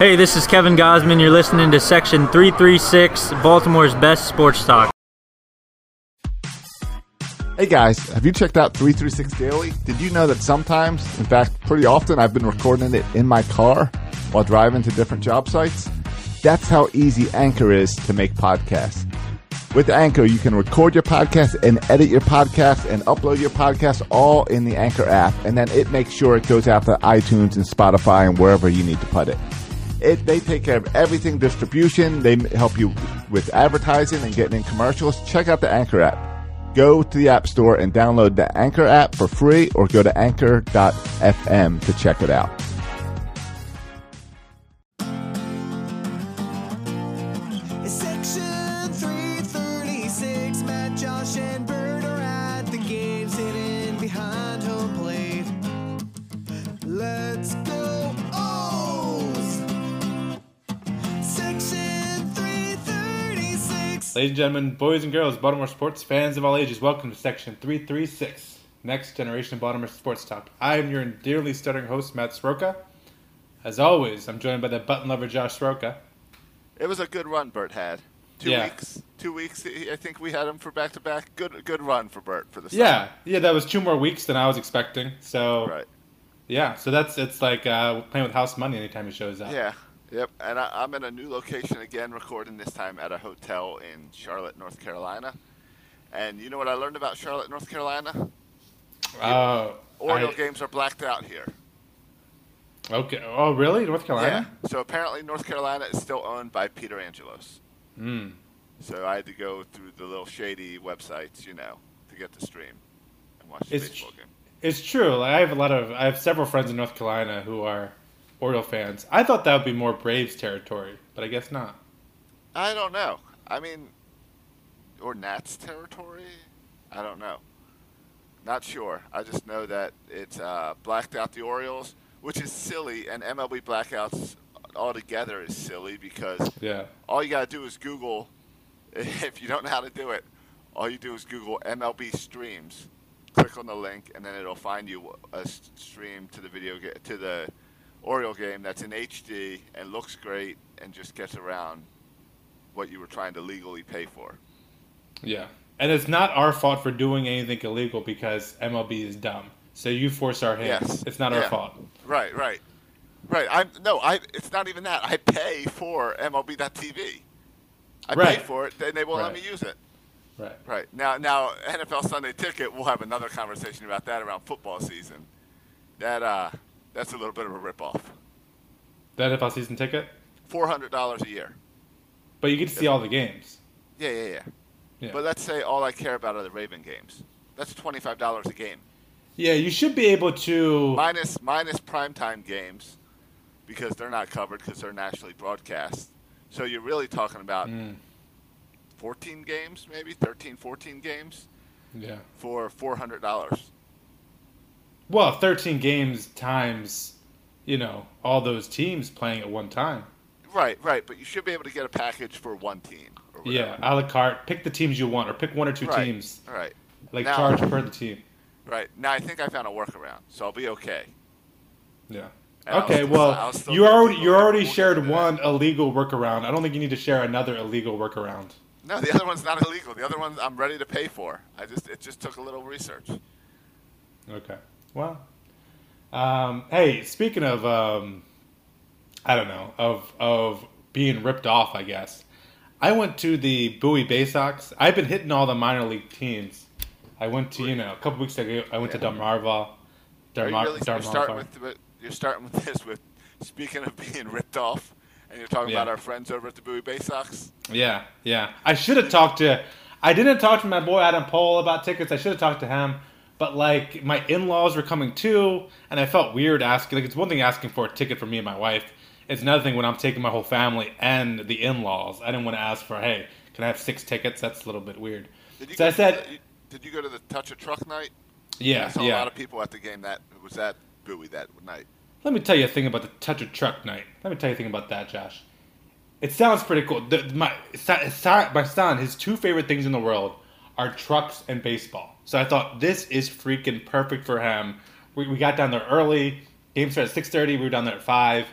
Hey, this is Kevin Gausman. You're listening to Section 336, Baltimore's best sports talk. Hey guys, have you checked out 336 Daily? Did you know that sometimes, in fact, pretty often, I've been recording it in my car while driving to different job sites? That's how easy Anchor is to make podcasts. With Anchor, you can record your podcast and edit your podcast and upload your podcast all in the Anchor app, and then it makes sure it goes out to iTunes and Spotify and wherever you need to put it. It, they take care of everything distribution. They help you with advertising and getting in commercials. Check out the Anchor app. Go to the App Store and download the Anchor app for free or go to anchor.fm to check it out. Ladies and gentlemen, boys and girls, Baltimore sports fans of all ages, welcome to section 336, Next Generation Baltimore Sports Talk. I am your dearly stuttering host, Matt Sroka. As always, I'm joined by the button lover, Josh Sroka. It was a good run Bert had. Two Yeah. weeks. Two weeks. I think we had him for back to back. Good, good run for Bert for the summer. Yeah, yeah, that was two more weeks than I was expecting. So, Right. yeah, so that's it's like uh, playing with house money anytime he shows up. Yeah. Yep. And I, I'm in a new location again, recording this time at a hotel in Charlotte, North Carolina. And you know what I learned about Charlotte, North Carolina? Uh, I- games are blacked out here. Okay. Oh, really? North Carolina? Yeah. So apparently North Carolina is still owned by Peter Angelos. Hmm. So I had to go through the little shady websites, you know, to get the stream and watch the It's baseball game. It's true. I have a lot of I have several friends in North Carolina who are Oriole fans. I thought that would be more Braves territory, but I guess not. I don't know. I mean, or Nats territory? I don't know. Not sure. I just know that it's uh, blacked out the Orioles, which is silly, and MLB blackouts altogether is silly because Yeah. all you got to do is Google. If you don't know how to do it, all you do is Google MLB streams. Click on the link, and then it'll find you a stream to the video to the Oriole game that's in HD and looks great and just gets around what you were trying to legally pay for. Yeah. And it's not our fault for doing anything illegal because MLB is dumb. So you force our hand. Yes. It's not our fault. Right, right, right. I'm no, I. It's not even that. I pay for MLB.TV. I Right. pay for it, and they won't let me use it. Right. Right now, now NFL Sunday Ticket. We'll have another conversation about that around football season. That uh, that's a little bit of a ripoff. The NFL season ticket. Four hundred dollars a year. But you get to see all the games. Yeah, yeah, yeah, Yeah. But let's say all I care about are the Raven games. That's twenty five dollars a game. yeah, you should be able to. Minus minus primetime games because they're not covered because they're nationally broadcast. So you're really talking about Mm, 14 games, maybe 13, 14 games yeah. for $400. Well, 13 games times, you know, all those teams playing at one time. Right, right. But you should be able to get a package for one team. Or Yeah, a la carte. Pick the teams you want, or pick one or two right. teams. Right, Like Now- charge per the team. right. Now I think I found a workaround, so I'll be okay. Yeah. And Okay, still- well, you already you already shared one illegal workaround. I don't think you need to share another illegal workaround. No, the other one's not illegal. The other one I'm ready to pay for. I just it just took a little research. Okay. Well, um, hey, speaking of, um, I don't know, of of being ripped off, I guess. I went to the Bowie Baysox. I've been hitting all the minor league teams. I went to, you know, a couple weeks ago. I went to Delmarva. Are you really you're starting with you're starting with this with speaking of being ripped off, and you're talking Yeah. about our friends over at the Bowie Baysox. Yeah, yeah. I should have talked to. I didn't talk to my boy Adam Pohl about tickets. I should have talked to him. But like my in-laws were coming too, and I felt weird asking. Like it's one thing asking for a ticket for me and my wife. It's another thing when I'm taking my whole family and the in-laws. I didn't want to ask for, hey, can I have six tickets? That's a little bit weird. Did you So go I to said, the- did you go to the Touch a Truck night? yeah, I saw yeah. a lot of people at the game that was that Bowie that night. Let me tell you a thing about the touch a truck night. Let me tell you a thing about that, Josh. It sounds pretty cool. The, my, my son, his two favorite things in the world are trucks and baseball. So I thought this is freaking perfect for him. We, we got down there early. Game started at six thirty. We were down there at five.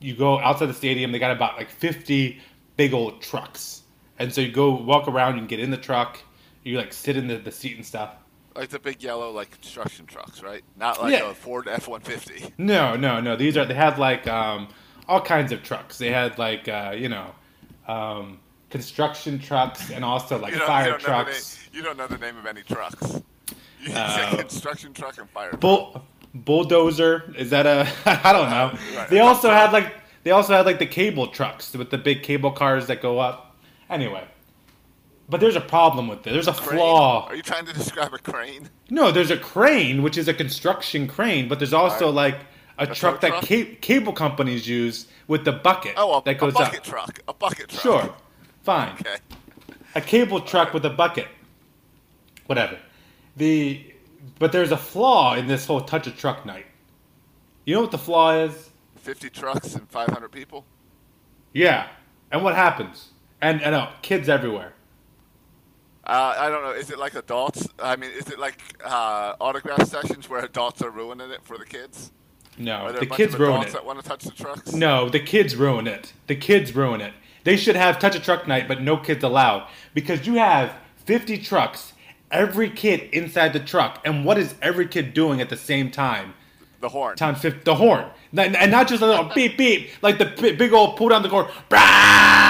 you go outside the stadium. They got about like fifty big old trucks, and so you go walk around. You can get in the truck. You like sit in the, the seat and stuff. Like the big yellow like construction trucks, right? Not like Yeah. a Ford F one fifty. No, no, no. These are they have like um, all kinds of trucks. They had like uh, you know um, construction trucks and also like fire you don't Know the trucks. name, you don't know the name of any trucks. You Uh, say construction truck and fire. truck. Bulldozer is that a I don't know. Right. They also had like they also had like the cable trucks with the big cable cars that go up. Anyway, but there's a problem with it. There's a Crane? flaw. Are you trying to describe a crane? No, there's a crane, which is a construction crane, but there's also Alright. like a, tow truck that truck? ca- cable companies use with the bucket Oh, a, that a goes bucket up. truck. A bucket truck. Sure, fine. Okay. A cable truck with a bucket. Whatever. The but there's a flaw in this whole touch a truck night. You know what the flaw is? Fifty trucks and five hundred people. Yeah. And what happens? And and uh, kids everywhere. Uh, I don't know. Is it like adults? I mean, is it like uh, autograph sessions where adults are ruining it for the kids? No, the kids ruin it. that want to touch the trucks? No, the kids ruin it. The kids ruin it. They should have touch a truck night, but no kids allowed because you have 50 trucks, every kid inside the truck, and what is every kid doing at the same time? The horn. Times 50, the horn, and not just a little beep beep like the big old pull down the horn, brah!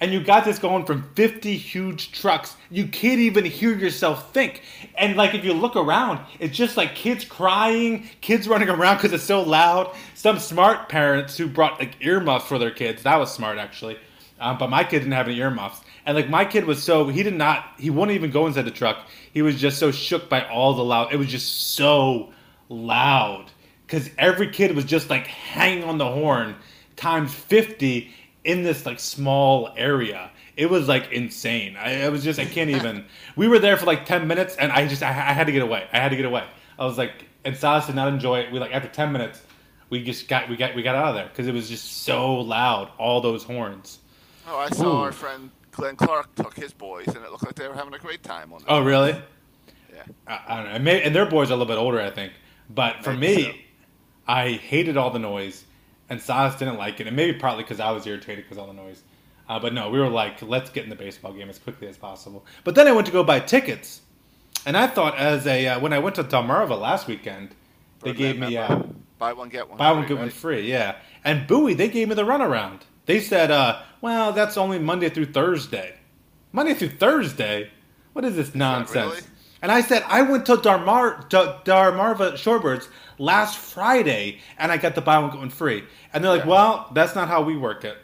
and you got this going from 50 huge trucks. You can't even hear yourself think. And like if you look around, it's just like kids crying, kids running around because it's so loud. Some smart parents who brought like earmuffs for their kids. That was smart actually. Um, but my kid didn't have any earmuffs. And like my kid was so he did not he wouldn't even go inside the truck. He was just so shook by all the loud. It was just so loud because every kid was just like hanging on the horn times 50 in this like small area it was like insane i, I was just i can't even we were there for like 10 minutes and i just I, I had to get away i had to get away i was like and silas did not enjoy it we like after 10 minutes we just got we got we got out of there because it was just so loud all those horns Oh, I saw Ooh. our friend Glenn Clark took his boys, and it looked like they were having a great time on. oh truck. really Yeah. I, I don't know. And, their boys are a little bit older, I think. But for Maybe me, so. I hated all the noise, and Silas didn't like it. And maybe partly because I was irritated because all the noise. Uh, but no, we were like, let's get in the baseball game as quickly as possible. But then I went to go buy tickets, and I thought as a uh, when I went to Delmarva last weekend, they Birdland gave me uh, buy one get one. buy one free, get one free. Yeah, and Bowie they gave me the runaround. They said, uh, well, that's only Monday through Thursday. Monday through Thursday? What is this nonsense? really? And I said, I went to Darmar, Dar- Darmarva Shorebirds last Friday, and I got the buy one one free. And they're like, Yeah. well, that's not how we work it.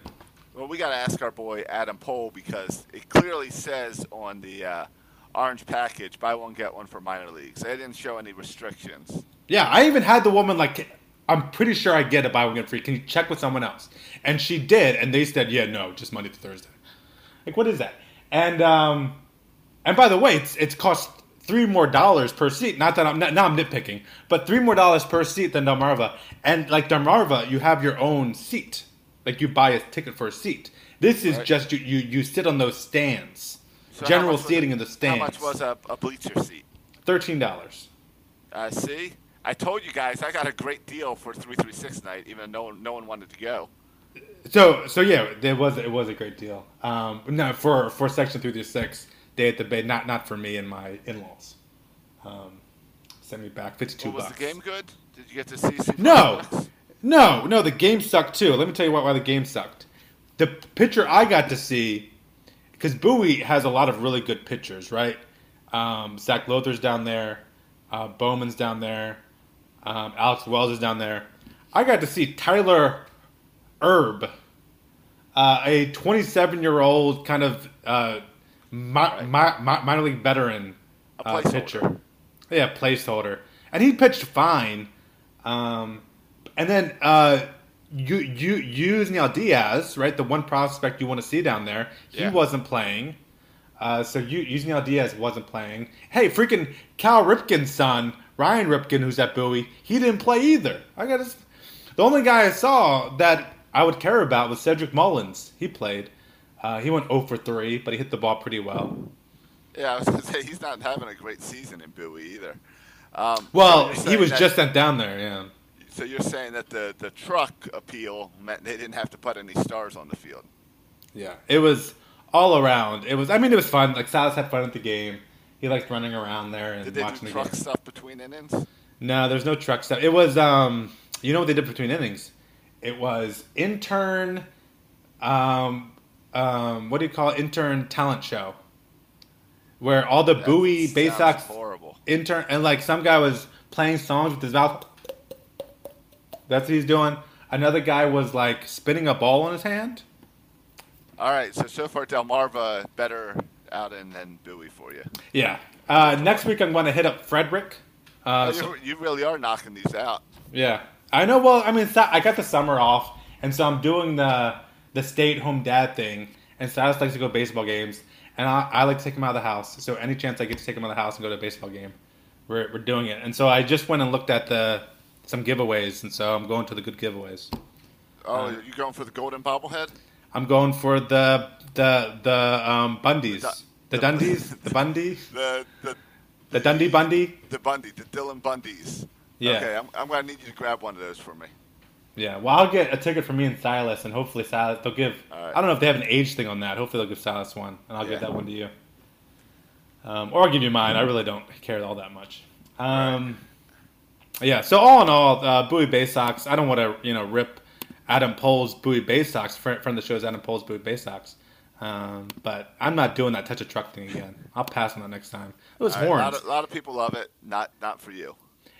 Well, we got to ask our boy Adam Pohl because it clearly says on the uh, orange package, buy one get one for minor leagues. They didn't show any restrictions. Yeah, I even had the woman like, I'm pretty sure I get a buy one get free. Can you check with someone else? And she did, and they said, yeah, no, just Monday to Thursday. Like, what is that? And um, and by the way, it's it's cost three more dollars per seat. Not that I'm not, now I'm nitpicking, but three more dollars per seat than Delmarva. And like Delmarva, you have your own seat. Like you buy a ticket for a seat. This is Right. just you, you you sit on those stands. So General was seating in the stands. How much was a, a bleacher seat? thirteen dollars? I see, I told you guys I got a great deal for three three six night, even though no one, no one wanted to go. So so yeah, it was it was a great deal. Um, no, for for section three three six, they had to pay not not for me and my in laws. Um, send me back fifty two was bucks. the game good? Did you get to see? No, no, no. The game sucked too. Let me tell you why, why the game sucked. The pitcher I got to see, because Bowie has a lot of really good pitchers, right? Um, Zac Lowther's down there, uh, Baumann's down there, um, Alex Wells is down there. I got to see Tyler Erb, uh, a 27 year old kind of uh, mi- mi- mi- minor league veteran A uh, placeholder. pitcher. Yeah, placeholder, and he pitched fine. Um, and then uh, you you Yusniel Diaz, right, the one prospect you want to see down there, he Yeah. wasn't playing. Uh, so you Yusniel Diaz wasn't playing. Hey, freaking Cal Ripken's son, Ryan Ripken, who's at Bowie, he didn't play either. I got his, the only guy I saw that I would care about was Cedric Mullins. He played. Uh, he went 0 for 3, but he hit the ball pretty well. Yeah, I was gonna say he's not having a great season in Bowie either. Um, Well, you're he was that- just sent down there, yeah. So you're saying that the the truck appeal meant they didn't have to put any stars on the field. Yeah, it was all around. It was. I mean, it was fun. Like Silas had fun at the game. He liked running around there and Did they watching do the truck game. stuff between innings? No, there's no truck stuff. It was. um You know what they did between innings? It was intern. Um, um, what do you call it? Intern talent show. Where all the That Bowie Bay sounds Sox horrible. intern and like some guy was playing songs with his mouth. That's what he's doing. Another guy was like spinning a ball in his hand. All right, so so far Delmarva better out and than Bowie for you. Yeah. Uh, next week I'm going to hit up Frederick. Uh, Oh, so- you, you really are knocking these out. yeah, I know. Well, I mean, I got the summer off, and so I'm doing the the stay at home dad thing. And Silas likes to go to baseball games, and I, I like to take him out of the house. So any chance I get to take him out of the house and go to a baseball game, we're we're doing it. And so I just went and looked at the some giveaways, and so I'm going to the good giveaways. Oh, Uh, you going for the golden bobblehead? I'm going for the the the um, Bundys, The- the the- Dundies, the Bundy, The the the Dundee Bundy. the Bundy, the Dylan Bundys. Yeah. Okay, I'm, I'm gonna need you to grab one of those for me. Yeah, well, I'll get a ticket for me and Silas, and hopefully Silas they'll give. Right. I don't know if they have an age thing on that. Hopefully they'll give Silas one, and I'll Yeah. give that one to you. Um, or I'll give you mine. I really don't care all that much. Um, Yeah. So all in all, uh, Bowie Baysox. I don't want to you know rip Adam Pohl's Bowie Baysox. Friend, friend of the show is Adam Pohl's Bowie Baysox. Um, but I'm not doing that touch a truck thing again. I'll pass on that next time. It was right, a, lot horns. of, a lot of people love it. Not not for you.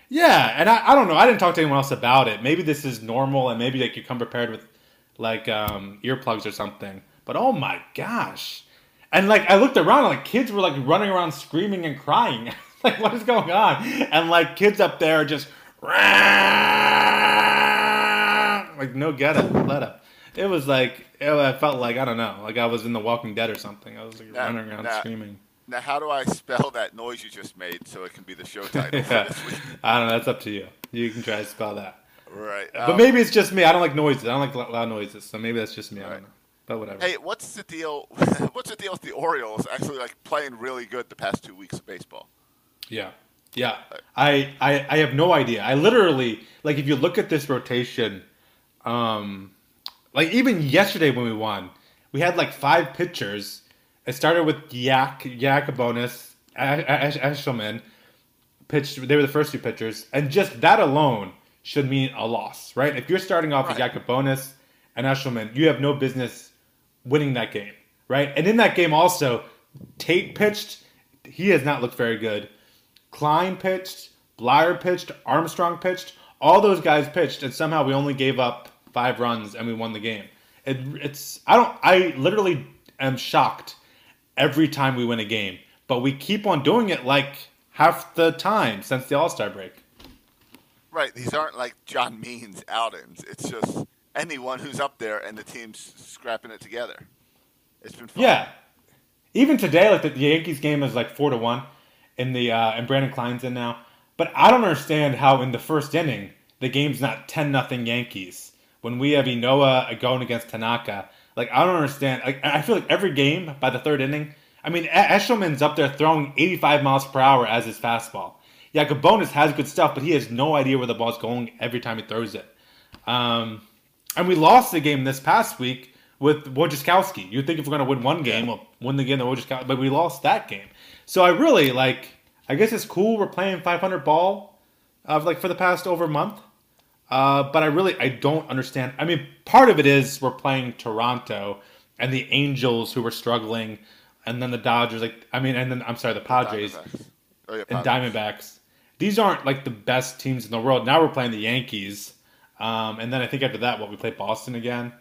Yeah, and I, I don't know. I didn't talk to anyone else about it. Maybe this is normal, and maybe like you come prepared with like um, earplugs or something. But oh my gosh! And like I looked around, and, like kids were like running around screaming and crying. like what is going on? And like kids up there are just like no get up, let up. It was like it, I felt like I don't know, like I was in The Walking Dead or something. I was like Nah, running around nah. screaming. Now, how do I spell that noise you just made so it can be the show title for Yeah. I don't know. That's up to you. You can try to spell that. Right. But um, maybe it's just me. I don't like noises. I don't like loud noises. So maybe that's just me. I don't know. But whatever. Hey, what's the deal? what's the deal with the Orioles actually like playing really good the past two weeks of baseball? Yeah. Yeah. I, I I have no idea. I literally like if you look at this rotation, um like even yesterday when we won, we had like five pitchers. It started with Yak Ash- Eshelman pitched. They were the first two pitchers, and just that alone should mean a loss, right? If you're starting off Right. with Yacabonis and Eshelman, you have no business winning that game, right? And in that game also, Tate pitched. He has not looked very good. Kline pitched, Bleier pitched, Armstrong pitched. All those guys pitched, and somehow we only gave up five runs and we won the game. It, it's I don't I literally am shocked every time we win a game, but we keep on doing it like half the time since the All Star break. Right. These aren't like John Means outings. It's just anyone who's up there and the team's scrapping it together. It's been fun. Yeah, even today, like the, the Yankees game is like four to one, in the uh, and Branden Kline's in now. But I don't understand how in the first inning the game's not ten nothing Yankees when we have Ynoa going against Tanaka. Like I don't understand. Like I feel like every game by the third inning. I mean, Eshelman's up there throwing 85 miles per hour as his fastball. Yeah, Gabonis has good stuff, but he has no idea where the ball's going every time he throws it. Um, and we lost the game this past week with Wojciechowski. You'd think if we're going to win one game, we'll win the game the Wojciechowski, but we lost that game. So I really like. I guess it's cool we're playing 500 ball, uh, like for the past over month. Uh, but I really I don't understand. I mean, part of it is we're playing Toronto and the Angels who were struggling, and then the Dodgers. Like I mean, and then I'm sorry, the Padres. Oh, yeah, and Diamondbacks. These aren't like the best teams in the world. Now we're playing the Yankees, um, and then I think after that, what we play Boston again.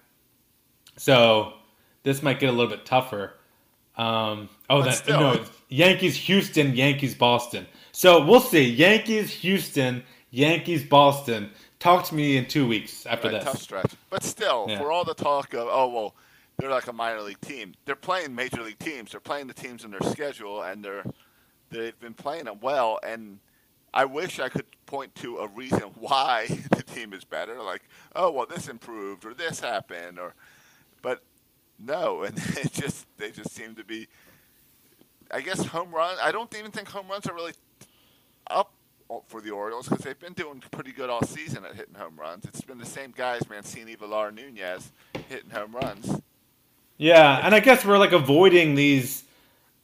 So this might get a little bit tougher. Um, oh, But that still. no, Yankees, Houston, Yankees, Boston. So we'll see. Yankees, Houston, Yankees, Boston. Talk to me in two weeks after Right, tough stretch. But still, Yeah. for all the talk of oh well, they're like a minor league team. They're playing major league teams. They're playing the teams in their schedule, and they're they've been playing them well. And I wish I could point to a reason why the team is better. Like oh well, this improved or this happened or, but no, and it just they just seem to be. I guess home run. I don't even think home runs are really up for the Orioles because they've been doing pretty good all season at hitting home runs. It's been the same guys, Mancini, Villar, Nunez, hitting home runs. Yeah, and I guess we're like avoiding these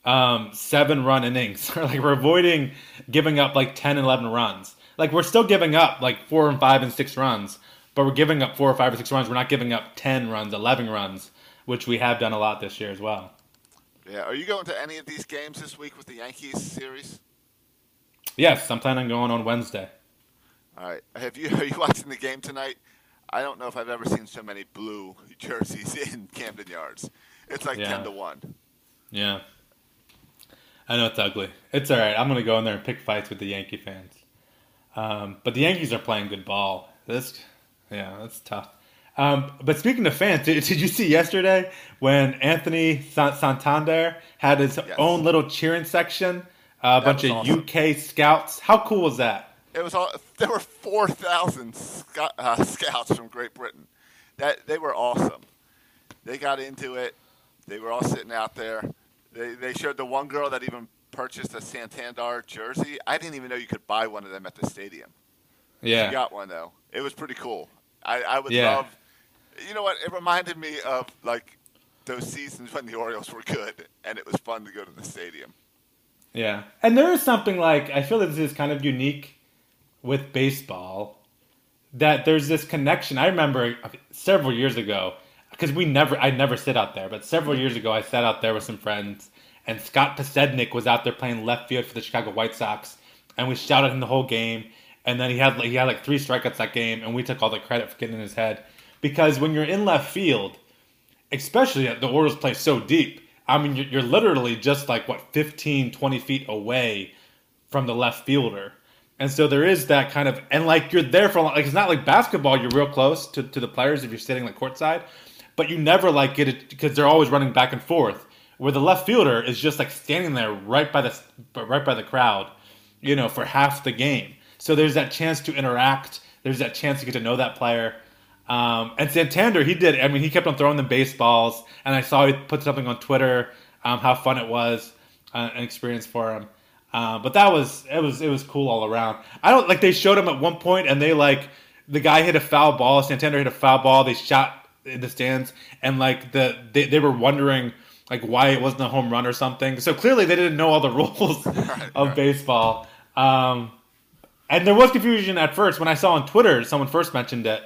um, seven run innings. or like we're avoiding giving up like 10, 11 runs. Like we're still giving up like four and five and six runs, but we're giving up four or five or six runs. We're not giving up 10 runs, 11 runs, which we have done a lot this year as well. Yeah. Are you going to any of these games this week with the Yankees series? Yes, I'm planning on going on Wednesday. All right. Have you are you watching the game tonight? I don't know if I've ever seen so many blue jerseys in Camden Yards. It's like Yeah. ten to one. Yeah. I know it's ugly. It's all right. I'm going to go in there and pick fights with the Yankee fans. Um, but the Yankees are playing good ball. This, yeah, that's tough. Um, but speaking of fans, did, did you see yesterday when Anthony San- Santander had his Yes. own little cheering section? A bunch of awesome. UK scouts. How cool was that? It was all there were four thousand scout, uh, scouts from Great Britain. That they were awesome. They got into it. They were all sitting out there. They they showed the one girl that even purchased a Santander jersey. I didn't even know you could buy one of them at the stadium. Yeah. She got one though. It was pretty cool. I, I would Yeah. love. You know what? It reminded me of like those seasons when the Orioles were good, and it was fun to go to the stadium. Yeah. And there is something like I feel that this is kind of unique with baseball that there's this connection. I remember several years ago because we never I never sit out there, but several years ago I sat out there with some friends and Scott Podsednik was out there playing left field for the Chicago White Sox and we shouted him the whole game and then he had like, he had like three strikeouts that game and we took all the credit for getting in his head because when you're in left field especially uh, the Orioles play so deep. I mean, you're, you're literally just like what 15, 20 feet away from the left fielder, and so there is that kind of and like you're there for like it's not like basketball. You're real close to, to the players if you're sitting like courtside, but you never like get it because they're always running back and forth. Where the left fielder is just like standing there right by the right by the crowd, you know, for half the game. So there's that chance to interact. There's that chance to get to know that player. Um, and Santander, he did. I mean, he kept on throwing them baseballs, and I saw he put something on Twitter um, how fun it was, uh, an experience for him. Uh, but that was it was it was cool all around. I don't like they showed him at one point, and they like the guy hit a foul ball. Santander hit a foul ball. They shot in the stands, and like the they, they were wondering like why it wasn't a home run or something. So clearly they didn't know all the rules of baseball. Um, and there was confusion at first when I saw on Twitter someone first mentioned it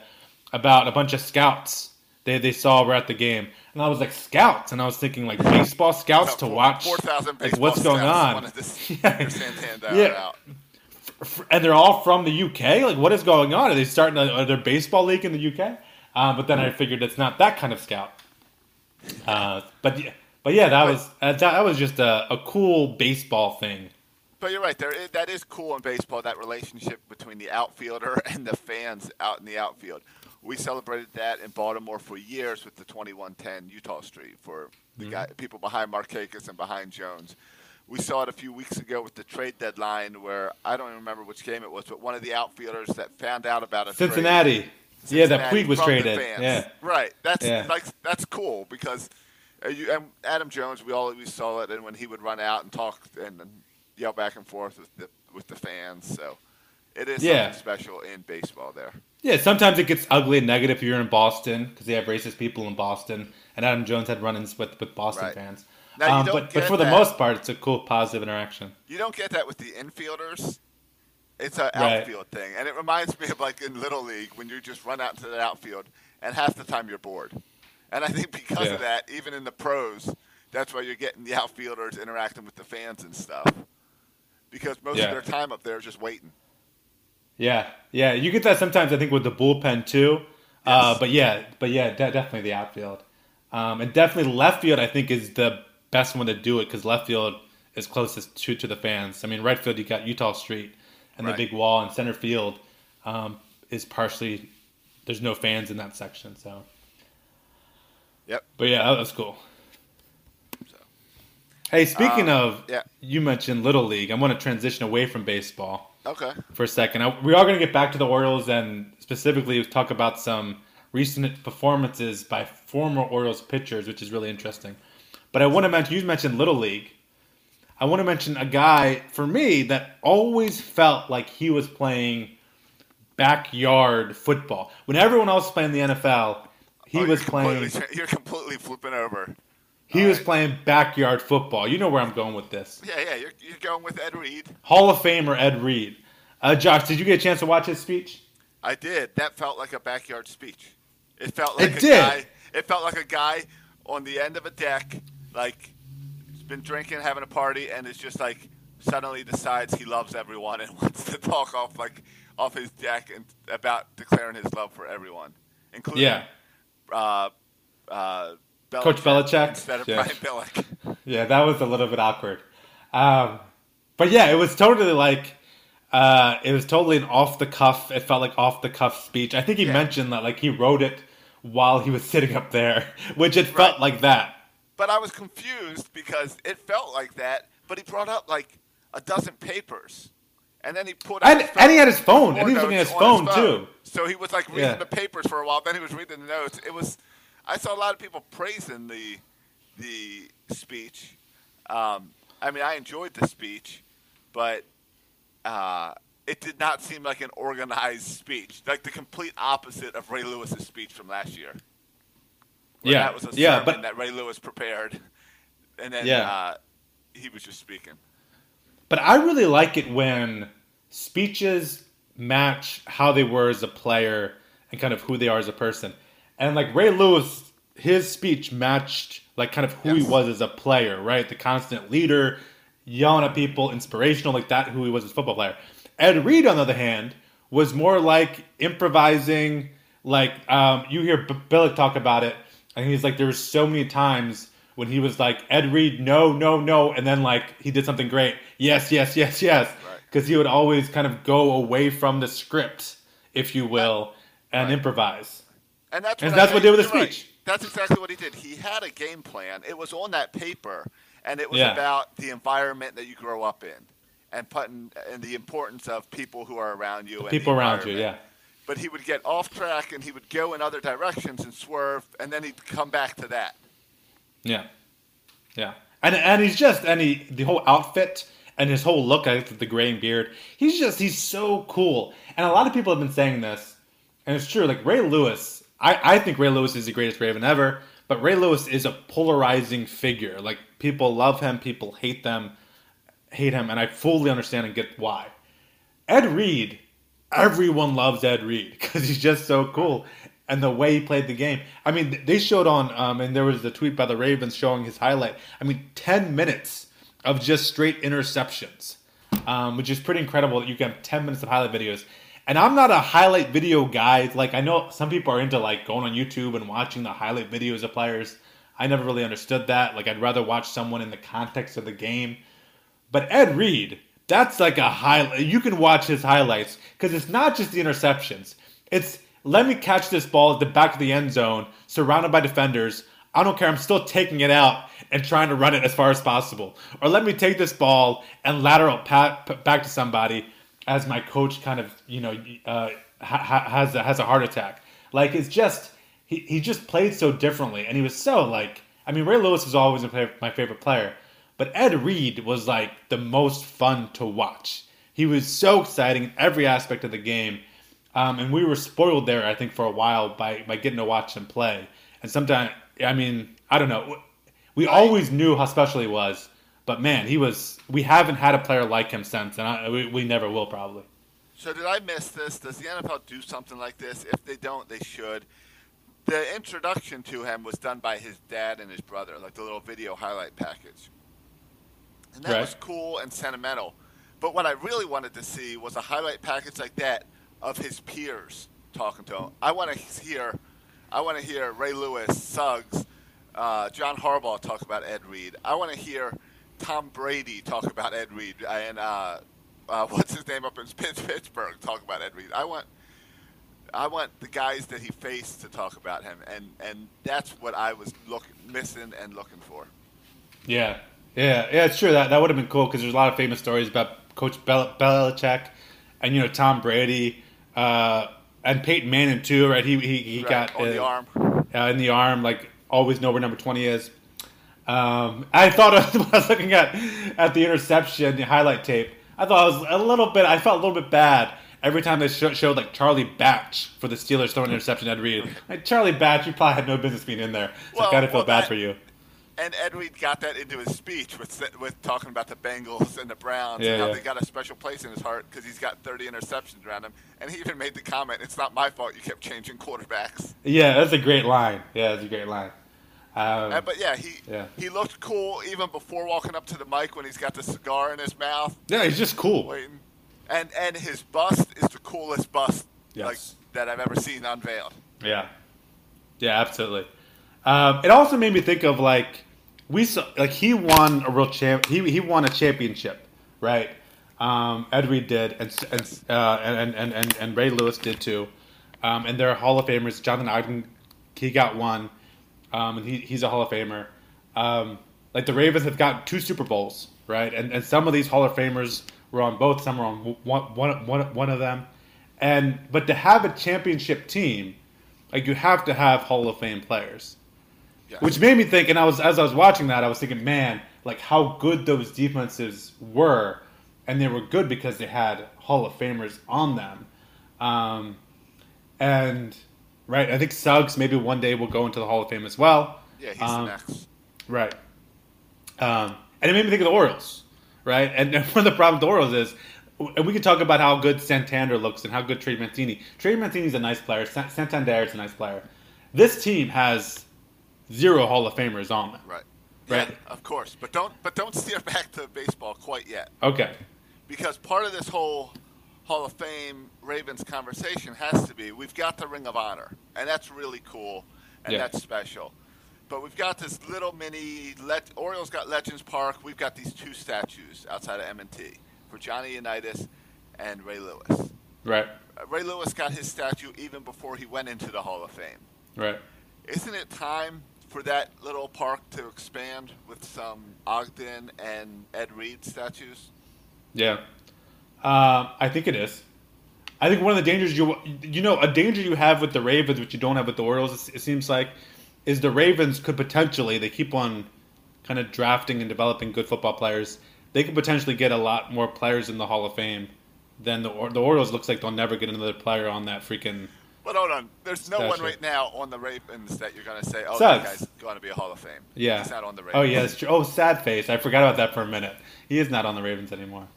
about a bunch of scouts they, they saw were at the game, and I was like scouts, and I was thinking like baseball scouts to Four- watch 4,000 like what's going on, Yeah. Yeah. and they're all from the UK. Like what is going on? Are they starting a, there baseball league in the UK? Uh, but then I figured it's not that kind of scout. Uh, but yeah, but yeah, that was uh, that, that was just a, a cool baseball thing. But you're right. There, is, that is cool in baseball. That relationship between the outfielder and the fans out in the outfield. We celebrated that in Baltimore for years with the 2110 Eutaw Street for the guy, people behind Markakis and behind Jones. We saw it a few weeks ago with the trade deadline, where I don't even remember which game it was, but one of the outfielders that found out about a trade- Cincinnati, yeah, that Cincinnati Puig was traded. fans. Yeah, right. That's Yeah. like that's cool because uh, you, and Adam Jones, we always saw it, and when he would run out and talk and, and yell back and forth with the with the fans, so it is Yeah. something special in baseball there. Yeah. Sometimes it gets ugly and negative if you're in Boston because they have racist people in Boston, and Adam Jones had run-ins with with Boston Right. fans. Now, Um, but but for the most part, it's a cool positive interaction. You don't get that with the infielders. It's an Right. outfield thing, and it reminds me of like in little league when you just run out to the outfield, and half the time you're bored. And I think because Yeah. of that, even in the pros, that's why you're getting the outfielders interacting with the fans and stuff. Because most Yeah. of their time up there is just waiting. Yeah, yeah, you get that sometimes. I think with the bullpen too. Uh, but yeah, but yeah, de- definitely the outfield, um, and definitely left field. I think is the best one to do it because left field is closest to to the fans. I mean, right field you got Eutaw Street and Right. the big wall, and center field um, is partially there's no fans in that section. So, Yep. but yeah, that was cool. So. Hey, speaking Um, of, yeah. you mentioned little league. I want to transition away from baseball Okay. for a second. I, we are going to get back to the Orioles and specifically talk about some recent performances by former Orioles pitchers, which is really interesting. But I want to mention you mentioned Little League. I want to mention a guy for me that always felt like he was playing backyard football. When everyone else was playing the NFL, he Oh, was you're playing. completely- You're completely flipping over. He All was right. playing backyard football. You know where I'm going with this. Yeah, yeah. You're, you're going with Ed Reed. Hall of Famer Ed Reed. Uh, Josh, did you get a chance to watch his speech? I did. That felt like a backyard speech. It felt like It a did. guy. It felt like a guy on the end of a deck, like he's been drinking, having a party, and is just like suddenly decides he loves everyone and wants to talk off like off his deck and about declaring his love for everyone, including Yeah. uh, uh, Belichick Coach Belichick? instead of Yeah. Brian Billick. Yeah, that was a little bit awkward. Um, but yeah, it was totally like uh, it was totally an off the cuff. It felt like off the cuff speech. I think he Yeah. mentioned that like he wrote it while he was sitting up there, which it felt like that. But I was confused because it felt like that, but he brought up like a dozen papers. And then he put And- his and he had his phone, and he was looking at notes his phone, too. So he was like reading Yeah. the papers for a while. Then he was reading the notes. It was, I saw a lot of people praising the the speech. Um, I mean, I enjoyed the speech, but uh, it did not seem like an organized speech. Like the complete opposite of Ray Lewis's speech from last year. Yeah, that was a yeah, sermon but- that Ray Lewis prepared, and then Yeah. uh, he was just speaking. But I really like it when speeches match how they were as a player and kind of who they are as a person. And like Ray Lewis, his speech matched like kind of who he was as a player, right? The constant leader, yelling at people, inspirational, like that, who he was as a football player. Ed Reed, on the other hand, was more like improvising. Like um, you hear B- Billick talk about it, and he's like, there was so many times when he was like, Ed Reed, no, no, no, and then like he did something great, yes, yes, yes, yes, Right. because he would always kind of go away from the script, if you will, and Right. improvise. And that's And what, that's I what he did with the right. speech. That's exactly what he did. He had a game plan. It was on that paper, and it was Yeah. about the environment that you grow up in, and putting and the importance of people who are around you. and the People around you, yeah. But he would get off track, and he would go in other directions and swerve, and then he'd come back to that. Yeah, yeah, and and he's just and he the whole outfit and his whole look, with the gray and beard. He's just he's so cool, and a lot of people have been saying this, and it's true. Like Ray Lewis, I I think Ray Lewis is the greatest Raven ever, but Ray Lewis is a polarizing figure. Like people love him, people hate them, hate him, and I fully understand and get why. Ed Reed, everyone loves Ed Reed because he's just so cool and the way he played the game. I mean, they showed on, um, and there was the tweet by the Ravens showing his highlight. I mean, 10 minutes of just straight interceptions, um, which is pretty incredible that you can have 10 minutes of highlight videos. And I'm not a highlight video guy. Like, I know some people are into like going on YouTube and watching the highlight videos of players. I never really understood that. Like, I'd rather watch someone in the context of the game. But Ed Reed, that's like a highlight. You can watch his highlights because it's not just the interceptions. It's let me catch this ball at the back of the end zone, surrounded by defenders. I don't care. I'm still taking it out and trying to run it as far as possible. Or let me take this ball and lateral pat, back to somebody as my coach kind of you know uh, ha- ha- has a, has a heart attack. Like it's just he, he just played so differently, and he was so like I mean Ray Lewis was always my favorite player, but Ed Reed was like the most fun to watch. He was so exciting in every aspect of the game, um, and we were spoiled there I think for a while by by getting to watch him play. And sometimes I mean I don't know, we always knew how special he was, but man, he was. We haven't had a player like him since, and I, we, we never will probably. So did I miss this? Does the NFL do something like this? If they don't, they should. The introduction to him was done by his dad and his brother, like the little video highlight package. And that Right. was cool and sentimental. But what I really wanted to see was a highlight package like that of his peers talking to him. I want to hear, I want to hear Ray Lewis, Suggs, uh, John Harbaugh talk about Ed Reed. I want to hear Tom Brady talk about Ed Reed and uh, uh, what's his name up in Pittsburgh talk about Ed Reed. I want, I want the guys that he faced to talk about him, and and that's what I was looking, missing and looking for. Yeah, yeah, yeah. It's true that that would have been cool because there's a lot of famous stories about Coach Bel- Belichick and you know Tom Brady uh, and Peyton Manning too, right? He he, he Right, got on the arm. uh, in the arm, like always know where number twenty is. Um, I thought when I was looking at at the interception the highlight tape, I thought I was a little bit. I felt a little bit bad every time they show, showed like Charlie Batch for the Steelers throwing an interception at Reed. Like Charlie Batch, you probably had no business being in there. So I kind of feel well, bad that- for you. And Ed Reed got that into his speech with with talking about the Bengals and the Browns Yeah, and how yeah. they got a special place in his heart because he's got 30 interceptions around him. And he even made the comment, "It's not my fault you kept changing quarterbacks." Yeah, that's a great line. Yeah, that's a great line. Um, Uh, but yeah, he Yeah. he looked cool even before walking up to the mic when he's got the cigar in his mouth, yeah, he's just cool. waiting. And and his bust is the coolest bust Yes. like that I've ever seen unveiled. Yeah, yeah, absolutely. Um, it also made me think of like we saw like he won a real champ. He he won a championship, right? Um, Ed Reed did, and and, uh, and and and and Ray Lewis did too. Um, and they're Hall of Famers. Jonathan Ogden, he got one, um, and he, he's a Hall of Famer. Um, like the Ravens have got two Super Bowls, right? And and some of these Hall of Famers were on both. Some were on one one one one of them. And but to have a championship team, like you have to have Hall of Fame players. Yes. Which made me think, and I was as I was watching that, I was thinking, man, like how good those defenses were, and they were good because they had Hall of Famers on them, um, and right, I think Suggs maybe one day will go into the Hall of Fame as well. yeah, he's Um, next. Right. Um, and it made me think of the Orioles, right? And, and one of the problems with the Orioles is, and we could talk about how good Santander looks and how good Trey Mancini. Trey Mancini's a nice player. San- Santander is a nice player. This team has zero Hall of Famers on them. Right. Right. Yeah, of course. But don't but don't steer back to baseball quite yet. Okay. because part of this whole Hall of Fame Ravens conversation has to be we've got the Ring of Honor, and that's really cool, and Yeah. that's special. But we've got this little mini. Let, Orioles got Legends Park. We've got these two statues outside of M&T for Johnny Unitas and Ray Lewis. Right. Uh, Ray Lewis got his statue even before he went into the Hall of Fame. Right. Isn't it time for that little park to expand with some Ogden and Ed Reed statues? Yeah. Um, I think it is. I think one of the dangers you you know a danger you have with the Ravens, which you don't have with the Orioles, it, it seems like, is the Ravens could potentially they keep on kind of drafting and developing good football players. They could potentially get a lot more players in the Hall of Fame than the the Orioles. Looks like they'll never get another player on that freaking. But hold on, there's no one right now on the Ravens that you're going to say, oh, Suggs. that guy's going to be a Hall of Fame. Yeah. He's not on the Ravens. Oh yeah, that's true. Oh, sad face. I forgot about that for a minute. He is not on the Ravens anymore.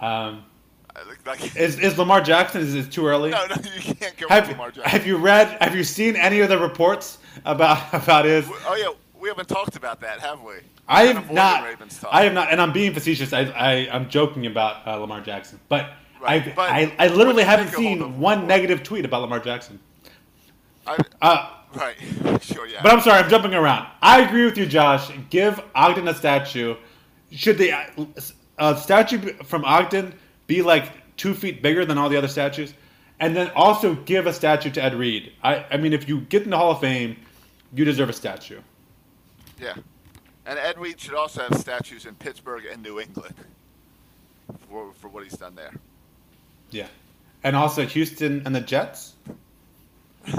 Um, like, is is Lamar Jackson? Is it too early? no, no, you can't go have, with Lamar Jackson. have you read have you seen any of the reports about about his oh, yeah, we haven't talked about that, have we? I have not I have not and I'm being facetious I, I I'm joking about uh, Lamar Jackson but, Right, I, but I I literally what do you haven't think of all seen one negative tweet about Lamar Jackson I, uh, right, sure, yeah. but I'm sorry I'm jumping around I agree with you Josh give Ogden a statue should the uh, statue from Ogden be like two feet bigger than all the other statues and then also give a statue to Ed Reed I I mean if you get in the Hall of Fame you deserve a statue yeah. And Ed Reed should also have statues in Pittsburgh and New England for, for what he's done there. Yeah. And also Houston and the Jets.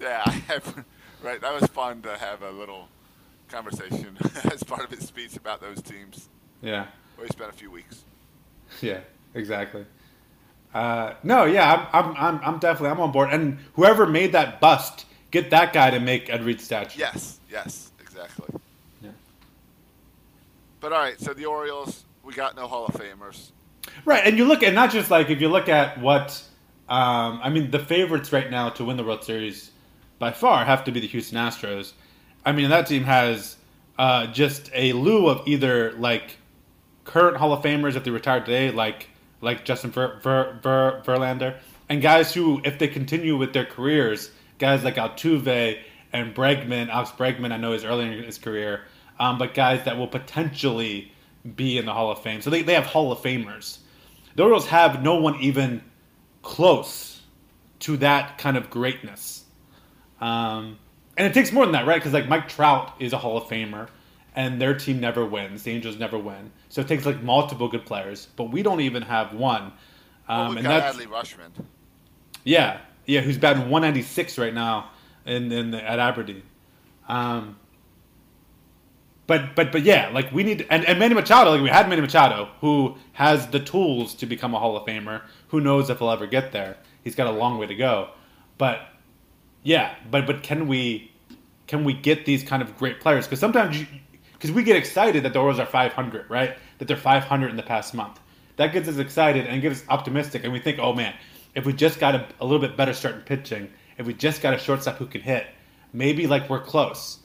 Yeah, I have, right. That was fun to have a little conversation as part of his speech about those teams Yeah. where he spent a few weeks. Yeah. Exactly. Uh, no, yeah, I'm, I'm, I'm, I'm definitely, I'm on board. And whoever made that bust, get that guy to make Ed Reed's statue. Yes, yes, exactly. Yeah. But all right, so the Orioles, we got no Hall of Famers. Right. And you look at not just like if you look at what, um, I mean, the favorites right now to win the World Series by far have to be the Houston Astros. I mean, that team has uh, just a lieu of either like current Hall of Famers if they retired today, like like Justin Ver, Ver, Ver, Verlander, and guys who, if they continue with their careers, guys like Altuve and Bregman, Alex Bregman, I know is early in his career, um, but guys that will potentially be in the Hall of Fame. So they, they have Hall of Famers. The Orioles have no one even close to that kind of greatness. Um, and it takes more than that, right? Because like Mike Trout is a Hall of Famer, and their team never wins. The Angels never win. So it takes like multiple good players, but we don't even have one. Well, Um, we've and got that's Adley Rutschman. yeah, yeah, who's batting 196 right now in, in at Aberdeen. Um, but but but yeah, like we need and, and Manny Machado, like we had Manny Machado, who has the tools to become a Hall of Famer. Who knows if he'll ever get there? He's got a long way to go. But yeah, but but can we can we get these kind of great players? Because sometimes you because we get excited that the Orioles are 500, right? That they're 500 in the past month. That gets us excited and gives us optimistic, and we think, oh man, if we just got a, a little bit better start in pitching, if we just got a shortstop who can hit, maybe like we're close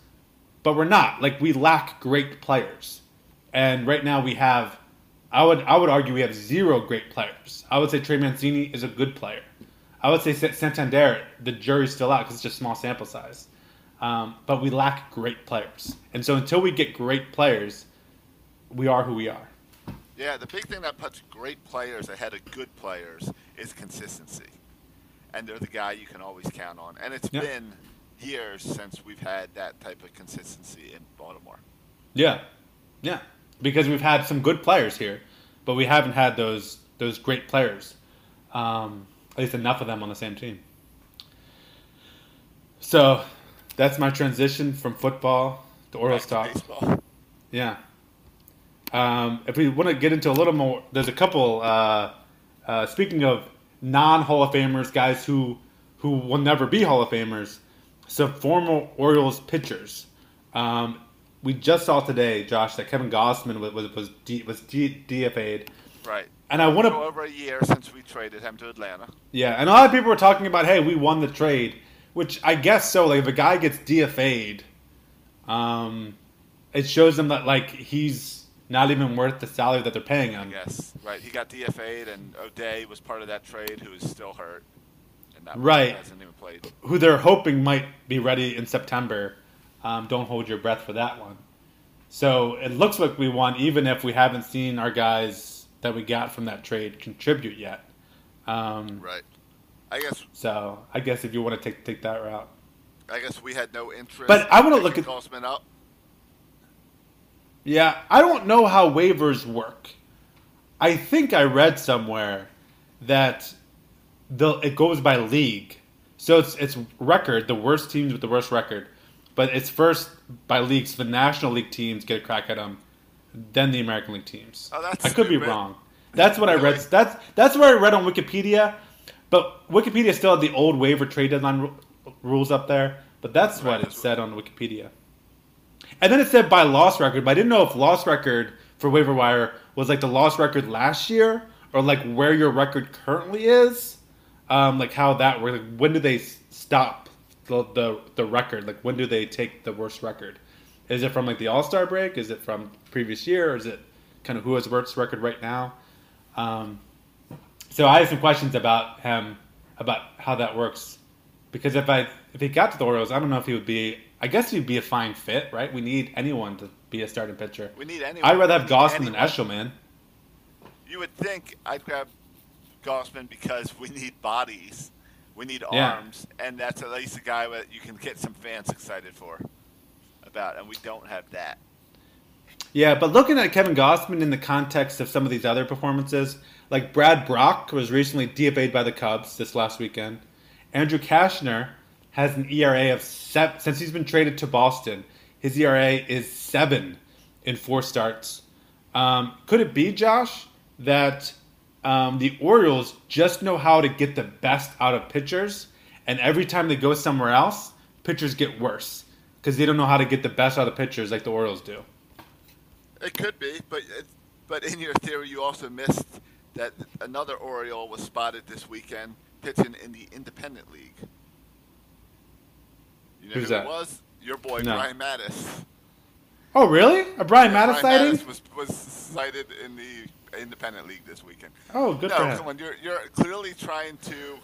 but we're not. Like we lack great players, and right now we have. I would I would argue we have zero great players. I would say Trey Mancini is a good player. I would say Santander. The jury's still out because it's just small sample size, um, but we lack great players. And so until we get great players, we are who we are. Yeah, the big thing that puts great players ahead of good players is consistency. And they're the guy you can always count on. And it's Yeah. been years since we've had that type of consistency in Baltimore. Yeah, yeah, because we've had some good players here, but we haven't had those those great players. Um, at least enough of them on the same team. So that's my transition from football to Orioles talk. baseball. Yeah. Um, if we want to get into a little more, there's a couple. Uh, uh, speaking of non Hall of Famers, guys who who will never be Hall of Famers, some former Orioles pitchers. Um, we just saw today, Josh, that Kevin Gausman was was was, D, was D, DFA'd, Right. and I want to over a year since we traded him to Atlanta. yeah, and a lot of people were talking about, hey, we won the trade, which I guess so. Like, if a guy gets DFA'd, um, it shows them that like he's not even worth the salary that they're paying him. Yes. Right. He got DFA'd, and O'Day was part of that trade, who is still hurt. And that Right. hasn't even played. Who they're hoping might be ready in September. Um, don't hold your breath for that one. So it looks like we won, even if we haven't seen our guys that we got from that trade contribute yet. Um, Right. I guess. so I guess if you want to take take that route. I guess we had no interest. But I wanna look picking at- Gausman up. Yeah, I don't know how waivers work. I think I read somewhere that the it goes by league. So it's it's record, the worst teams with the worst record. But it's first by leagues, the National League teams get a crack at them, then the American League teams. Oh, that's I could be wrong. That's what I read. That's that's what I read on Wikipedia. But Wikipedia still had the old waiver trade deadline ru- rules up there. But that's Right, what it said on Wikipedia. And then it said by loss record, but I didn't know if loss record for waiver wire was like the loss record last year or like where your record currently is. Um, like how that works. Like when do they stop the, the the record? Like when do they take the worst record? Is it from like the All Star break? Is it from previous year? Or is it kind of who has the worst record right now? Um, so I have some questions about him about how that works because if I if he got to the Orioles, I don't know if he would be. I guess he'd be a fine fit, right? We need anyone to be a starting pitcher. We need anyone. I'd rather have Gausman than. Eshelman. You would think I'd grab Gausman because we need bodies, we need Yeah. arms, and that's at least a guy that you can get some fans excited for about, and we don't have that. Yeah, but looking at Kevin Gausman in the context of some of these other performances, like Brad Brach was recently DFA'd by the Cubs this last weekend. Andrew Cashner has an ERA of seven since he's been traded to Boston. His ERA is seven in four starts. Um, could it be, Josh, that um, the Orioles just know how to get the best out of pitchers, and every time they go somewhere else, pitchers get worse because they don't know how to get the best out of pitchers like the Orioles do. It could be, but it, but in your theory, you also missed that another Oriole was spotted this weekend pitching in the Independent League. You know Who's who that? it was? Your boy No. Brian Matusz. Oh, really? A Brian Matusz Brian sighting? Matusz was was cited in the Independent League this weekend. Oh, good no, for him. come on, you're you're clearly trying to.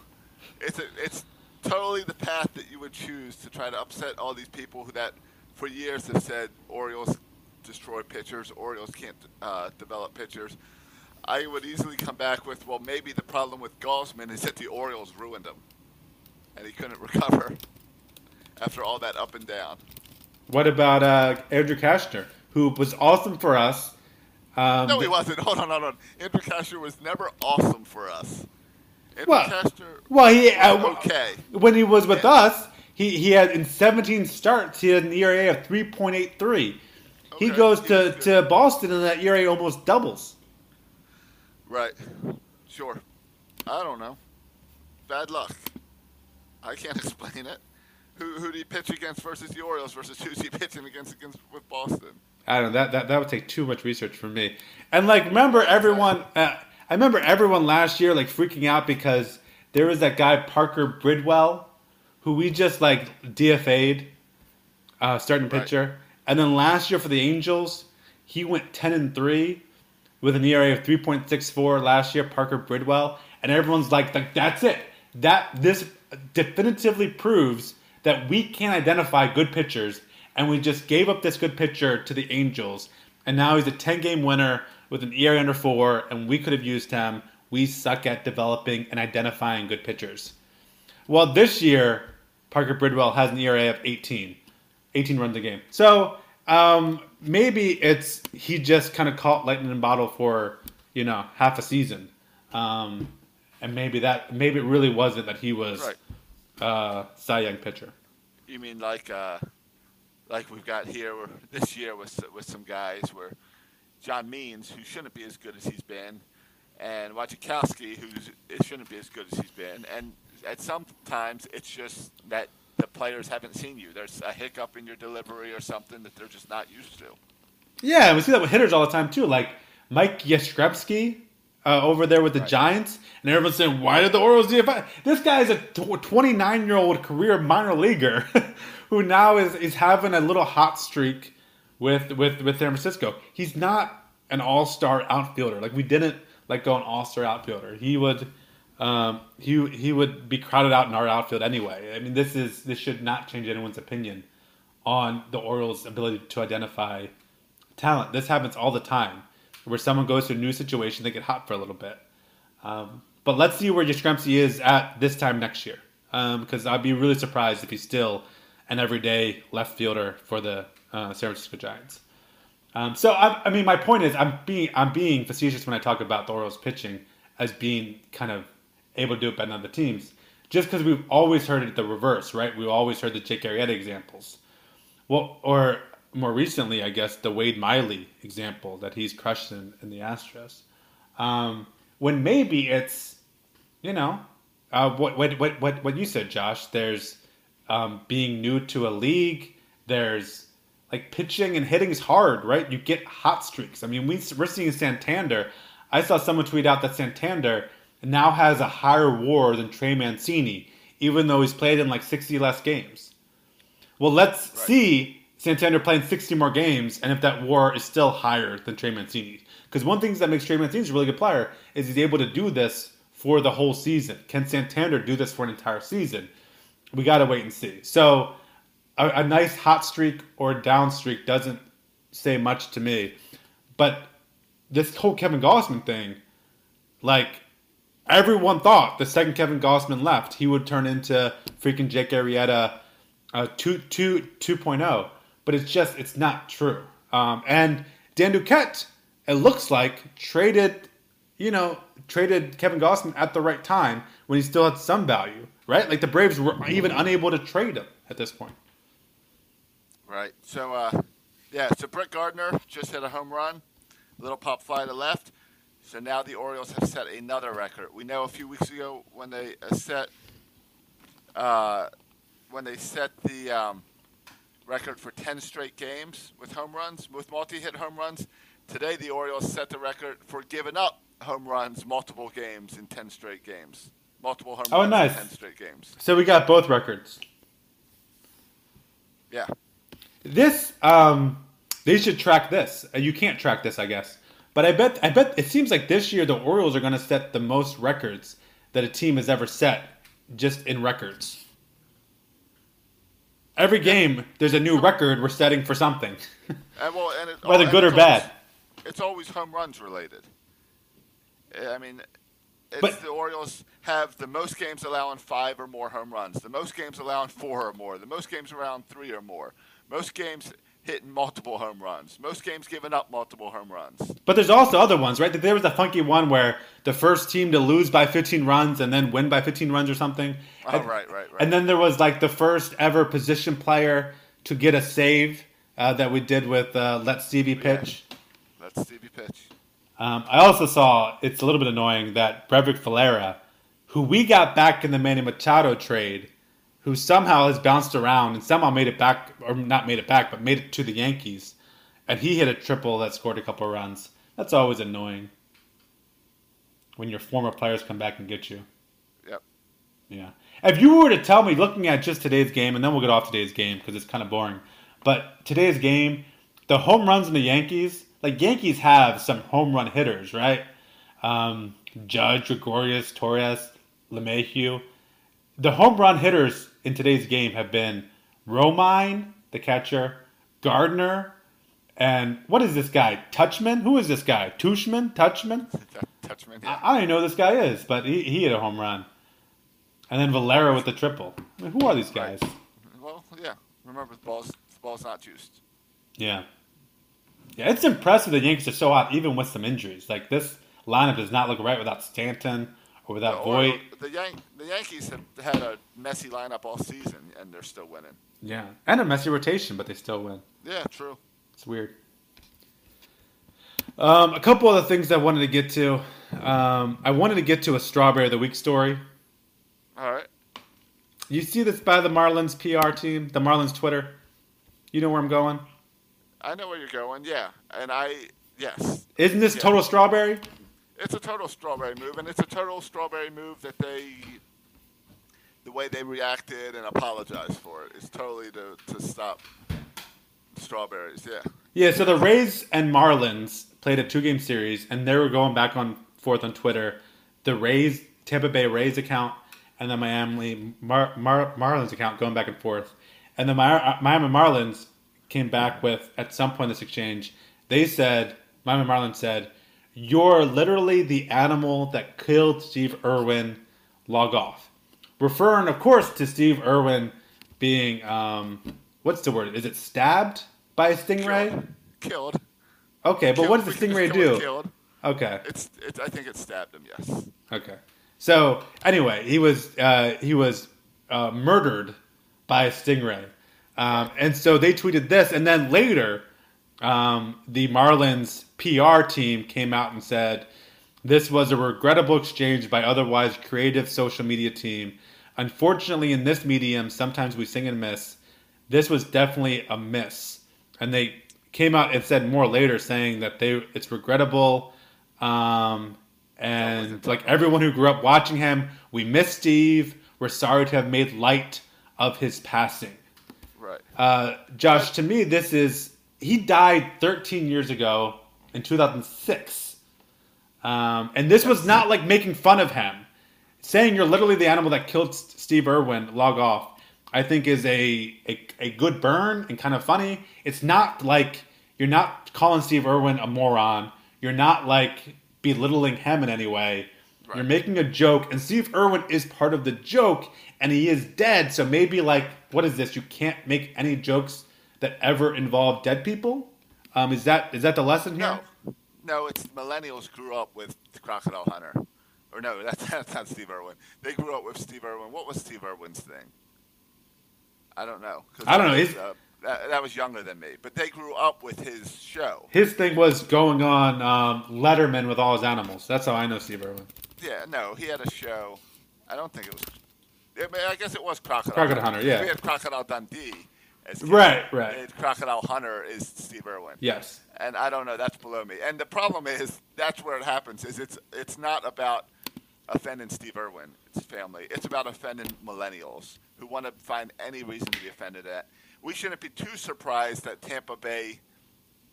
It's a, it's totally the path that you would choose to try to upset all these people who that for years have said Orioles destroy pitchers, Orioles can't uh, develop pitchers. I would easily come back with, well, maybe the problem with Gausman is that the Orioles ruined him, and he couldn't recover after all that up and down. What about uh, Andrew Cashner, who was awesome for us? Um, No, he wasn't. Hold on, hold on. Andrew Cashner was never awesome for us. Andrew Well, Cashner Well, he uh, okay. when he was with Yeah. us, he, he had in 17 starts, he had an ERA of 3.83. he goes to, to Boston and that ERA almost doubles. Right. Sure. I don't know. Bad luck. I can't explain it. Who who do you pitch against versus the Orioles versus who's he pitching against against with Boston? I don't know that, that that would take too much research for me. And like, remember everyone? Uh, I remember everyone last year like freaking out because there was that guy Parker Bridwell, who we just like DFA'd, uh, starting Right. pitcher. And then last year for the Angels, he went ten and three, with an ERA of three point six four last year. Parker Bridwell, and everyone's like, that's it. That this definitively proves that we can't identify good pitchers, and we just gave up this good pitcher to the Angels, and now he's a ten game winner with an ERA under four, and we could have used him. We suck at developing and identifying good pitchers. Well, this year, Parker Bridwell has an ERA of 18, 18 runs a game. So um, maybe it's he just kind of caught lightning in a bottle for you know half a season, um, and maybe that maybe it really wasn't that he was Right. uh, Cy Young pitcher. You mean like uh, like we've got here this year with with some guys where John Means, who shouldn't be as good as he's been, and Wojciechowski, who shouldn't be as good as he's been, and at some times it's just that the players haven't seen you. There's a hiccup in your delivery or something that they're just not used to. Yeah, we see that with hitters all the time too. Like Mike Yastrzemski uh, over there with the Right. Giants, and everyone's saying, "Why did the Orioles DFI?" This guy is a 29 year old career minor leaguer who now is is having a little hot streak with with with San Francisco. He's not an all star outfielder. Like we didn't like go an all star outfielder. He would. Um, he he would be crowded out in our outfield anyway. I mean, this is this should not change anyone's opinion on the Orioles' ability to identify talent. This happens all the time, where someone goes to a new situation, they get hot for a little bit. Um, but let's see where Yastrzemski is at this time next year, because I'd be really surprised if he's still an everyday left fielder for the uh, San Francisco Giants. Um, so I, I mean, my point is, I'm being I'm being facetious when I talk about the Orioles pitching as being kind of able to do it better than other teams, just because we've always heard it the reverse, right? We've always heard the Jake Arrieta examples. Well, or more recently, I guess the Wade Miley example that he's crushed in, in the Astros. Um, when maybe it's, you know, uh, what, what what what what you said, Josh. There's um, being new to a league. There's like pitching and hitting is hard, right? You get hot streaks. I mean, we, we're seeing Santander. I saw someone tweet out that Santander now has a higher WAR than Trey Mancini, even though he's played in like 60 less games. Well, let's Right. see Santander playing 60 more games and if that WAR is still higher than Trey Mancini. Because one thing that makes Trey Mancini a really good player is he's able to do this for the whole season. Can Santander do this for an entire season? We got to wait and see. So, a, a nice hot streak or down streak doesn't say much to me. But this whole Kevin Gausman thing, like everyone thought the second Kevin Gausman left, he would turn into freaking Jake Arrieta uh, 2, 2, 2.0. But it's just, it's not true. Um, and Dan Duquette, it looks like, traded, you know, traded Kevin Gausman at the right time when he still had some value, right? Like the Braves were even unable to trade him at this point. Right. So, uh, yeah. So Brett Gardner just hit a home run, a little pop fly to left. So now the Orioles have set another record. We know a few weeks ago when they uh, set uh, when they set the um, record for 10 straight games with home runs, with multi-hit home runs. Today the Orioles set the record for giving up home runs multiple games in 10 straight games. Multiple home Oh, runs nice. in 10 straight games. So we got both records. Yeah. This, um, they should track this. Uh, You can't track this, I guess. But I bet, I bet it seems like this year the Orioles are going to set the most records that a team has ever set, just in records. Every game, there's a new record we're setting for something, And well, and it, whether and good or it's always- bad. it's always home runs related. I mean, it's But- the Orioles have the most games allowing five or more home runs, the most games allowing four or more, the most games allowing three or more, most games hitting multiple home runs, most games giving up multiple home runs. But there's also other ones, right? There was a funky one where the first team to lose by 15 runs and then win by 15 runs or something. Oh, And- right, right, right. And then there was like the first ever position player to get a save uh, that we did with uh, Let Stevie Pitch. That's Stevie Pitch. Um, I also saw it's a little bit annoying that Breyvic Valera, who we got back in the Manny Machado trade, who somehow has bounced around and somehow made it back, or not made it back, but made it to the Yankees, and he hit a triple that scored a couple of runs. That's always annoying when your former players come back and get you. Yep. Yeah. If you were to tell me, looking at just today's game, and then we'll get off today's game because it's kind of boring, but today's game, the home runs in the Yankees, like Yankees have some home run hitters, right? Um, Judge, Gregorius, Torres, LeMahieu. The home run hitters in today's game have been Romine, the catcher, Gardner, and what is this guy? Touchman? Who is this guy? Tushman? Touchman? Touchman. I, Yeah. I don't even know who this guy is, but he, he hit a home run. And then Valera with the triple. I mean, who are these guys? Well, yeah. Remember, the ball's the ball's not juiced. Yeah. Yeah, it's impressive the Yankees are so hot, even with some injuries. Like, this lineup does not look right without Stanton or without Or- Voit. the Yan- the Yankees have had a messy lineup all season, and they're still winning. Yeah. And a messy rotation, but they still win. Yeah, true. It's weird. Um, a couple other things I wanted to get to. Um, I wanted to get to a Strawberry of the Week story. All right. You see this by the Marlins PR team, the Marlins Twitter? You know where I'm going? I know where you're going. Yeah, and I yes, Isn't this Yeah. total strawberry? It's a total strawberry move, and it's a total strawberry move that they, the way they reacted and apologized for it is totally to to stop strawberries. Yeah. Yeah, so the Rays and Marlins played a two game series, and they were going back on forth on Twitter. The Rays, Tampa Bay Rays account, and the Miami Mar- Mar- Marlins account going back and forth. And the Mar- Miami Marlins came back with, at some point in this exchange, they said, Miami Marlins said, You're literally the animal that killed Steve Irwin. Log off. Referring, of course, to Steve Irwin being, um, what's the word? Is it stabbed by a stingray? Killed. Okay, but Killed. what does the stingray just go with do? Killed. Okay, It's, it's. I think it stabbed him. Yes. okay. So anyway, he was uh, he was uh, murdered by a stingray, um, and so they tweeted this, and then later, um, the Marlins PR team came out and said this was a regrettable exchange by otherwise creative social media team. Unfortunately, in this medium, sometimes we sing and miss. This was definitely a miss, and they came out and said more later, saying that they it's regrettable, um, and like everyone who grew up watching him, we miss Steve. We're sorry to have made light of his passing. Right. Uh, Josh, to me, this is he died 13 years ago in 2006, um, and this was not like making fun of him. Saying you're literally the animal that killed Steve Irwin, log off. I think is a, a a good burn and kind of funny. It's not like you're not calling Steve Irwin a moron. You're not like belittling him in any way. You're making a joke, and Steve Irwin is part of the joke, and he is dead. So maybe like, what is this? You can't make any jokes that ever involved dead people. Um, is that is that the lesson here? No, no, it's millennials grew up with the Crocodile Hunter, or no, that's, that's not Steve Irwin. They grew up with Steve Irwin. What was Steve Irwin's thing? I don't know. I don't know. that was, His- uh, that, that was younger than me, but they grew up with his show. His thing was going on um, Letterman with all his animals. That's how I know Steve Irwin. Yeah, no, he had a show. I don't think it was. I, mean, I guess it was Crocodile. Crocodile Hunter, yeah. We had Crocodile Dundee. As. Right, right. Crocodile Hunter is Steve Irwin. Yes. and I don't know. That's below me. And the problem is that's where it happens. Is it's it's not about offending Steve Irwin, his family. It's about offending millennials who want to find any reason to be offended at. We shouldn't be too surprised that Tampa Bay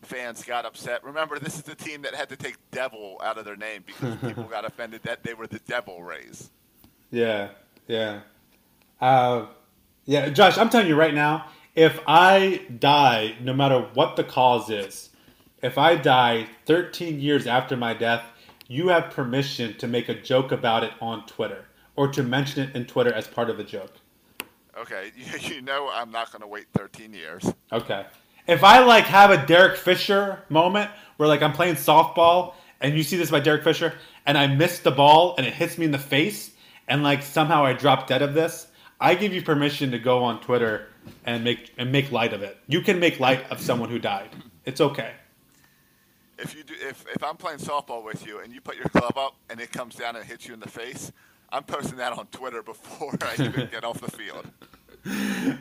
fans got upset. Remember, this is the team that had to take "devil" out of their name because people got offended that they were the Devil Rays. Yeah. Yeah. Uh, yeah, Josh, I'm telling you right now, if I die, no matter what the cause is, if I die 13 years after my death, you have permission to make a joke about it on Twitter or to mention it in Twitter as part of the joke. Okay, you, you know I'm not going to wait 13 years. Okay. If I like have a Derek Fisher moment where like I'm playing softball and you see this by Derek Fisher and I miss the ball and it hits me in the face and like somehow I drop dead of this, I give you permission to go on Twitter and make and make light of it. You can make light of someone who died. It's okay. If you do, if if I'm playing softball with you and you put your glove up and it comes down and hits you in the face, I'm posting that on Twitter before I even get off the field.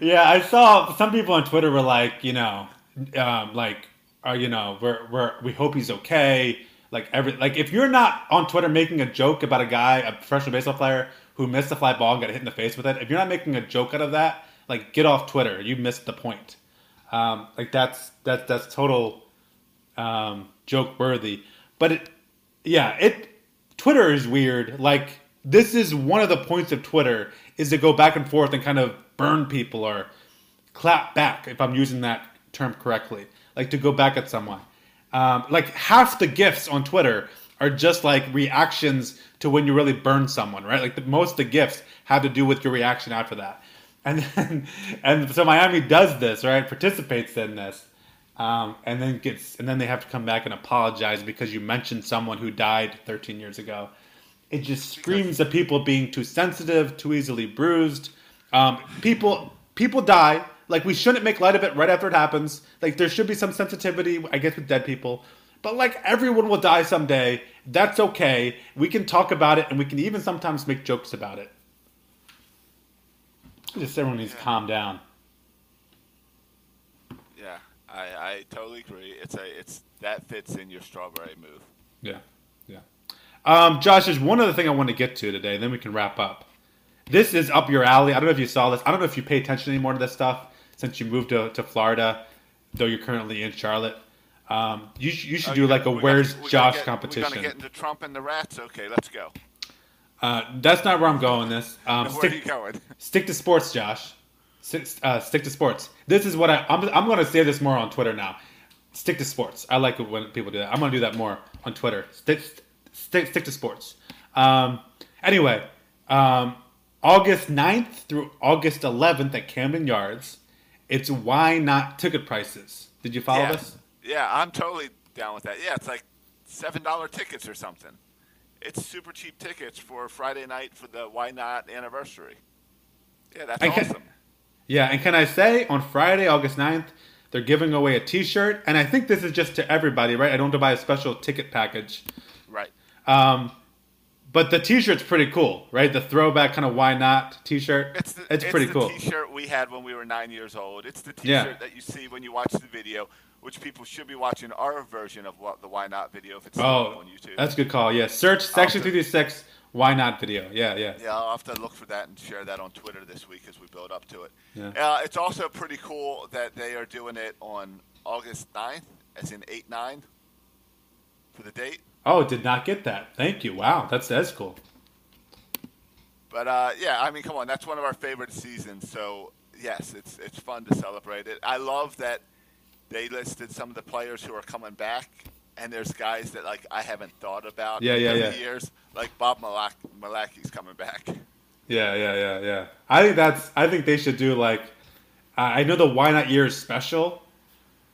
Yeah, I saw some people on Twitter were like, you know, um, like, uh, you know, we're, we're we hope he's okay. Like every like if you're not on Twitter making a joke about a guy, a professional baseball player who missed a fly ball and got hit in the face with it, if you're not making a joke out of that, like get off Twitter. You missed the point. Um, like that's that's that's total um, joke worthy. But it, yeah, it Twitter is weird. Like this is one of the points of Twitter is to go back and forth and kind of burn people or clap back if I'm using that term correctly. Like to go back at someone. Um, like half the gifts on Twitter are just like reactions to when you really burn someone, right? Like the, most of the gifts have to do with your reaction after that. And then, and so Miami does this, right? Participates in this, um, and then gets, and then they have to come back and apologize because you mentioned someone who died 13 years ago. It just screams of people being too sensitive, too easily bruised. Um, people, people die. Like we shouldn't make light of it right after it happens. Like there should be some sensitivity, I guess, with dead people. But like everyone will die someday. That's okay. We can talk about it, and we can even sometimes make jokes about it. Just everyone needs to calm down. Yeah, I, I totally agree. It's a it's that fits in your strawberry move. Yeah, yeah. Um, Josh, there's one other thing I want to get to today, then we can wrap up. This is up your alley. I don't know if you saw this. I don't know if you pay attention anymore to this stuff since you moved to, to Florida, though you're currently in Charlotte. Um, you, sh- you should Oh, do you like a we Where's we Josh get, We're competition. gonna get into Trump and the rats. Okay, let's go. Uh, that's not where I'm going. This um, Where are you stick, going? stick to sports, Josh. Stick, uh, stick to sports. This is what I, I'm. I'm going to say this more on Twitter now. Stick to sports. I like it when people do that. I'm going to do that more on Twitter. Stick, stick, stick to sports. Um, anyway, um, August 9th through August 11th at Camden Yards, it's why not ticket prices. Did you follow yeah. this? Yeah, I'm totally down with that. Yeah, it's like seven dollar tickets or something. It's super cheap tickets for Friday night for the Why Not anniversary. Yeah, that's can- awesome. Yeah, and can I say on Friday, August 9th, they're giving away a T-shirt, and I think this is just to everybody, right? I don't have to buy a special ticket package. Right. Um, but the T-shirt's pretty cool, right? The throwback kind of why not T-shirt. It's the, it's pretty the cool. T-shirt we had when we were nine years old. It's the T-shirt Yeah. that you see when you watch the video, which people should be watching our version of what the Why Not video if it's Oh, on YouTube. that's a good call. Yeah, search section three three six. Why not video? Yeah, yeah. Yeah, I'll have to look for that and share that on Twitter this week as we build up to it. Yeah. Uh, it's also pretty cool that they are doing it on August 9th, as in 8 9 for the date. Oh, did not get that. Thank you. Wow, that's that's cool. But uh, yeah, I mean, come on, that's one of our favorite seasons. So yes, it's it's fun to celebrate it. I love that they listed some of the players who are coming back, and there's guys that like I haven't thought about Yeah, in yeah, yeah. years. Like Bob Malak- Milacki's coming back. Yeah, yeah, yeah, yeah. I think that's. I think they should do like. I I know the why not year is special,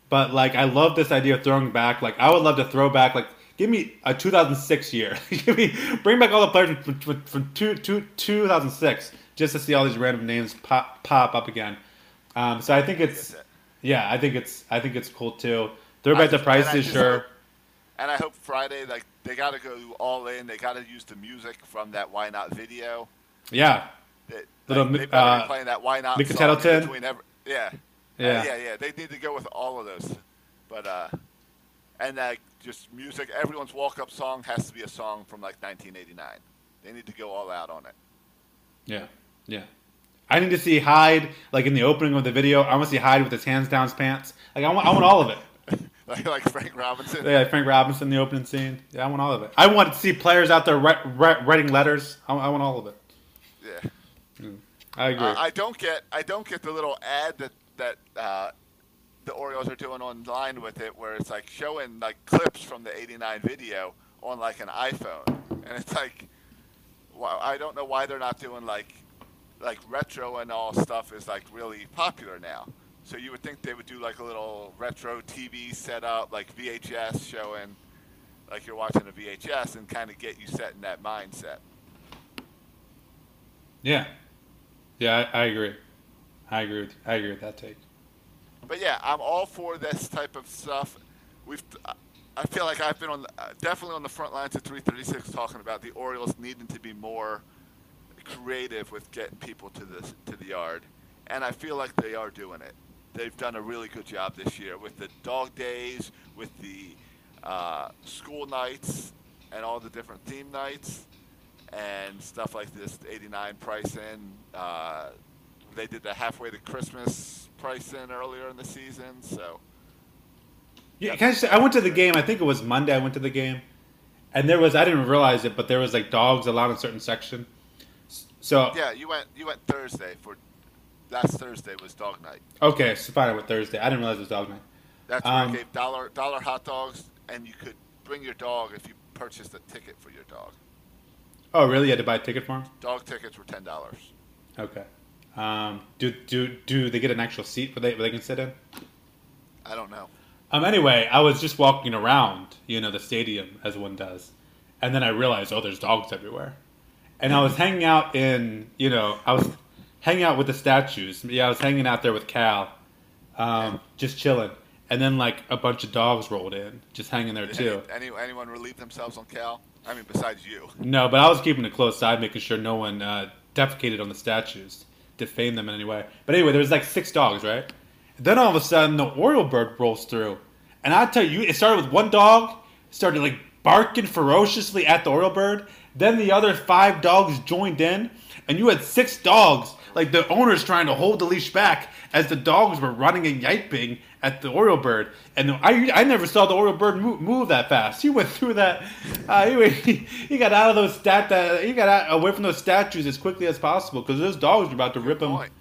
but like I love this idea of throwing back. Like I would love to throw back. Like give me a 2006 year. give me bring back all the players from, from, from two, two, 2006 just to see all these random names pop pop up again. Um, so I think it's. Yeah, I think it's. I think it's cool too. I back the just- and I prices, sure. hope- And I hope Friday, like they got to go all in. They got to use the music from that Why Not video. Yeah, That, Little like, they uh, playing that Why Not Mika song between every, yeah. Yeah. Uh, yeah, yeah. They need to go with all of those. But uh, and uh, just music. Everyone's walk-up song has to be a song from like 1989. They need to go all out on it. yeah, yeah. I need to see Hyde like in the opening of the video. I want to see Hyde with his hands down his pants. Like I want, I want all of it. like, like Frank Robinson. Yeah, Frank Robinson, in the opening scene. Yeah, I want all of it. I want to see players out there ri- ri- writing letters. I, I want all of it. Yeah. I agree. Uh, I don't get I don't get the little ad that that uh, the Orioles are doing online with it, where it's like showing like clips from the '89 video on like an iPhone, and it's like, wow, I don't know why they're not doing like like retro and all stuff is like really popular now. So you would think they would do like a little retro TV setup, like VHS showing, like you're watching a VHS, and kind of get you set in that mindset. yeah, yeah, I, I agree. I agree with I agree with that take. But yeah, I'm all for this type of stuff. We've, I feel like I've been on the, uh, definitely on the front lines of 336 talking about the Orioles needing to be more creative with getting people to the to the yard, and I feel like they are doing it. They've done a really good job this year with the dog days, with the uh, school nights, and all the different theme nights, and stuff like this. 89 price in. Uh, they did the halfway to Christmas price in earlier in the season, so. Yeah, I say, I went to the game. I think it was Monday. I went to the game, and there was I didn't realize it, but there was like dogs allowed in certain section. So Yeah, you went you went Thursday for last Thursday was dog night. okay, so fine. I went Thursday. I didn't realize it was dog night. That's where Um, it gave dollar dollar hot dogs, and you could bring your dog if you purchased a ticket for your dog. Oh, really? You had to buy a ticket for him? Dog tickets were ten dollars. Okay. Um, do do do they get an actual seat where they where they can sit in? I don't know. Um. Anyway, I was just walking around, you know, the stadium as one does, and then I realized, oh, there's dogs everywhere, and I was hanging out in, you know, I was hanging out with the statues. Yeah, I was hanging out there with Cal, um, just chilling, and then like a bunch of dogs rolled in, just hanging there too. any, any, anyone relieve themselves on Cal? I mean, besides you. No, but I was keeping a close side, making sure no one uh, defecated on the statues, defamed them in any way. But anyway, there was like six dogs, right? Then all of a sudden, the Oriole bird rolls through, and I tell you, it started with one dog, started like barking ferociously at the Oriole bird. Then the other five dogs joined in, and you had six dogs, like the owners trying to hold the leash back as the dogs were running and yiping at the Oriole bird. And I, I never saw the Oriole bird move, move that fast. He went through that. Uh, he, he, he got out of those stat. Uh, he got out, away from those statues as quickly as possible because those dogs were about to rip him, point.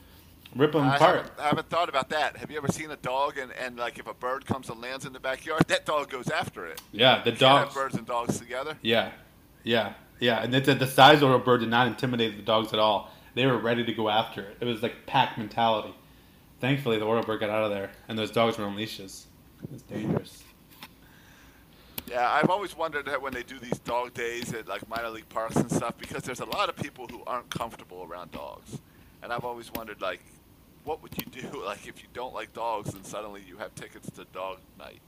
rip him I apart. haven't, I haven't thought about that. Have you ever seen a dog and, and like if a bird comes and lands in the backyard, that dog goes after it. Yeah, the dogs. birds and dogs together. Yeah, yeah, yeah. And the, the size Oriole bird did not intimidate the dogs at all. They were ready to go after it. It was like pack mentality. Thankfully, the bird got out of there, and those dogs were on leashes. It was dangerous. Yeah, I've always wondered that when they do these dog days at like minor league parks and stuff, because there's a lot of people who aren't comfortable around dogs, and I've always wondered like, what would you do like if you don't like dogs and suddenly you have tickets to dog night?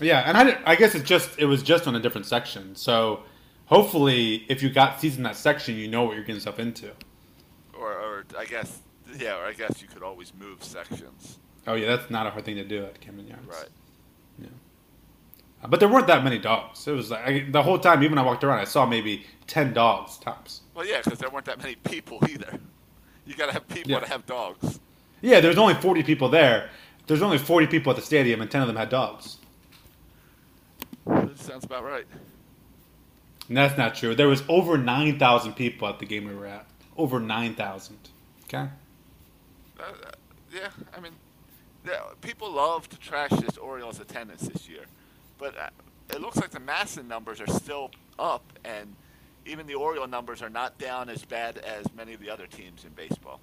Yeah, and I, I guess it just it was just on a different section. So hopefully, if you got seats in that section, you know what you're getting yourself into. Or, or I guess, yeah, or I guess you could always move sections. Oh yeah, that's not a hard thing to do at Camden Yards. Right. Yeah. Uh, but there weren't that many dogs. It was like I, the whole time, even when I walked around, I saw maybe ten dogs tops. Well, yeah, because there weren't that many people either. You got to have people Yeah. to have dogs. Yeah, there's only 40 people there. There's only 40 people at the stadium, and 10 of them had dogs. That sounds about right. That's not true. There was over 9,000 people at the game we were at. Over 9,000. Okay? Uh, uh, yeah, I mean, the, people love to trash this Orioles attendance this year, but uh, it looks like the MASN numbers are still up, and even the Oriole numbers are not down as bad as many of the other teams in baseball.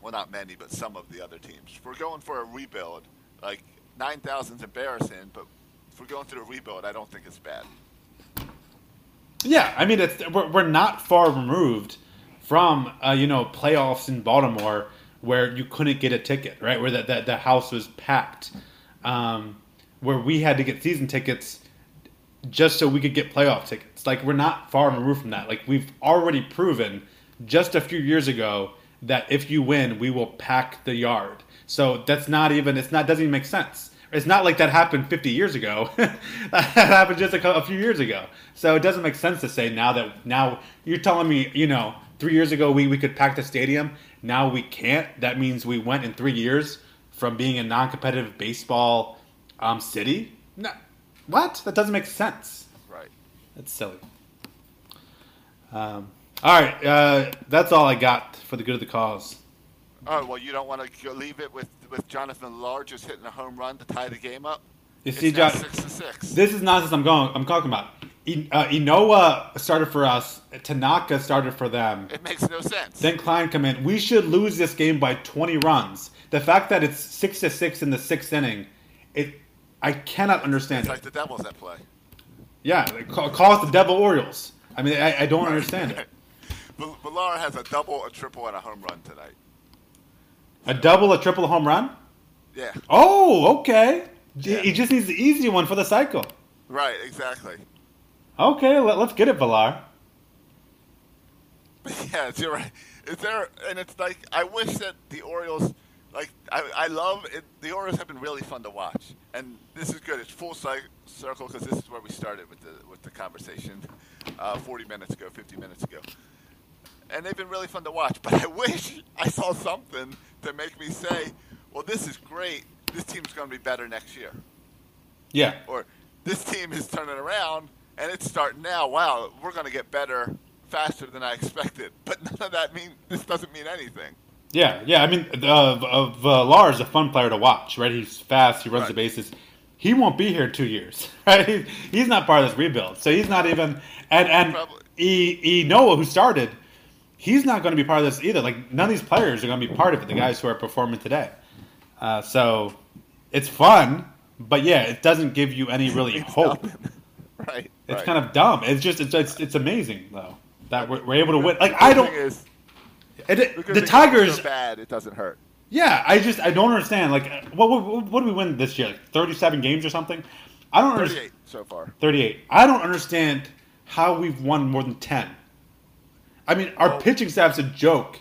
Well, not many, but some of the other teams. If we're going for a rebuild, like 9,000 is embarrassing, but if we're going through a rebuild, I don't think it's bad. Yeah, I mean, it's, we're, we're not far removed from, uh, you know, playoffs in Baltimore where you couldn't get a ticket, right? Where that the, the house was packed. Um, where we had to get season tickets just so we could get playoff tickets. Like, we're not far removed from that. Like, we've already proven just a few years ago that if you win, we will pack the yard. So that's not even, it's not, doesn't even make sense. It's not like that happened 50 years ago. that happened just a, a few years ago. So it doesn't make sense to say now that, now you're telling me, you know, three years ago we, we could pack the stadium. Now we can't. That means we went in three years from being a non competitive baseball um, city. No, what? That doesn't make sense. Right. That's silly. Um, all right, uh, that's all I got for the good of the cause. Oh, well, you don't want to leave it with, with Jonathan Villar just hitting a home run to tie the game up? You see, John, six to six. this is nonsense. I'm going. I'm talking about. I- uh, Ynoa started for us. Tanaka started for them. It makes no sense. Then Kline come in. We should lose this game by 20 runs. The fact that it's six to six in the sixth inning, it I cannot understand it's it. like the Devils at play. Yeah, call, call us the Devil Orioles. I mean, I, I don't understand it. Villar has a double, a triple, and a home run tonight. A double, a triple, a home run? Yeah, Oh, okay. Yeah. He just needs the easy one for the cycle. right, exactly. Okay, let, let's get it, Villar. Yeah, you're right. Is there, and it's like I wish that the Orioles, like I, I love it. The Orioles have been really fun to watch, and this is good. It's full circle because this is where we started with the with the conversation, uh, 40 minutes ago, 50 minutes ago, and they've been really fun to watch. But I wish I saw something to make me say, "Well, this is great. This team's going to be better next year," Yeah. or "This team is turning around and it's starting now. Wow, we're going to get better." Faster than I expected, but none of that mean. This doesn't mean anything. Yeah, yeah. I mean, uh, uh, Villar is a fun player to watch, right? He's fast. He runs Right. the bases. He won't be here in two years, right? He- He's not part of this rebuild, so he's not even. And and. E, e Noah, who started, he's not going to be part of this either. Like none of these players are going to be part of it. The guys who are performing today, uh, so it's fun, but yeah, it doesn't give you any really hope. right. It's right. kind of dumb. It's just it's it's, it's amazing though that we're, we're able to win. Like I don't. thing is, it- the Tigers so bad, it doesn't hurt. Yeah, I just I don't understand. Like, what what, what do we win this year? Like thirty-seven games or something? I don't understand. 38 so far. Thirty-eight. I don't understand how we've won more than ten. I mean, our Well- pitching staff's a joke.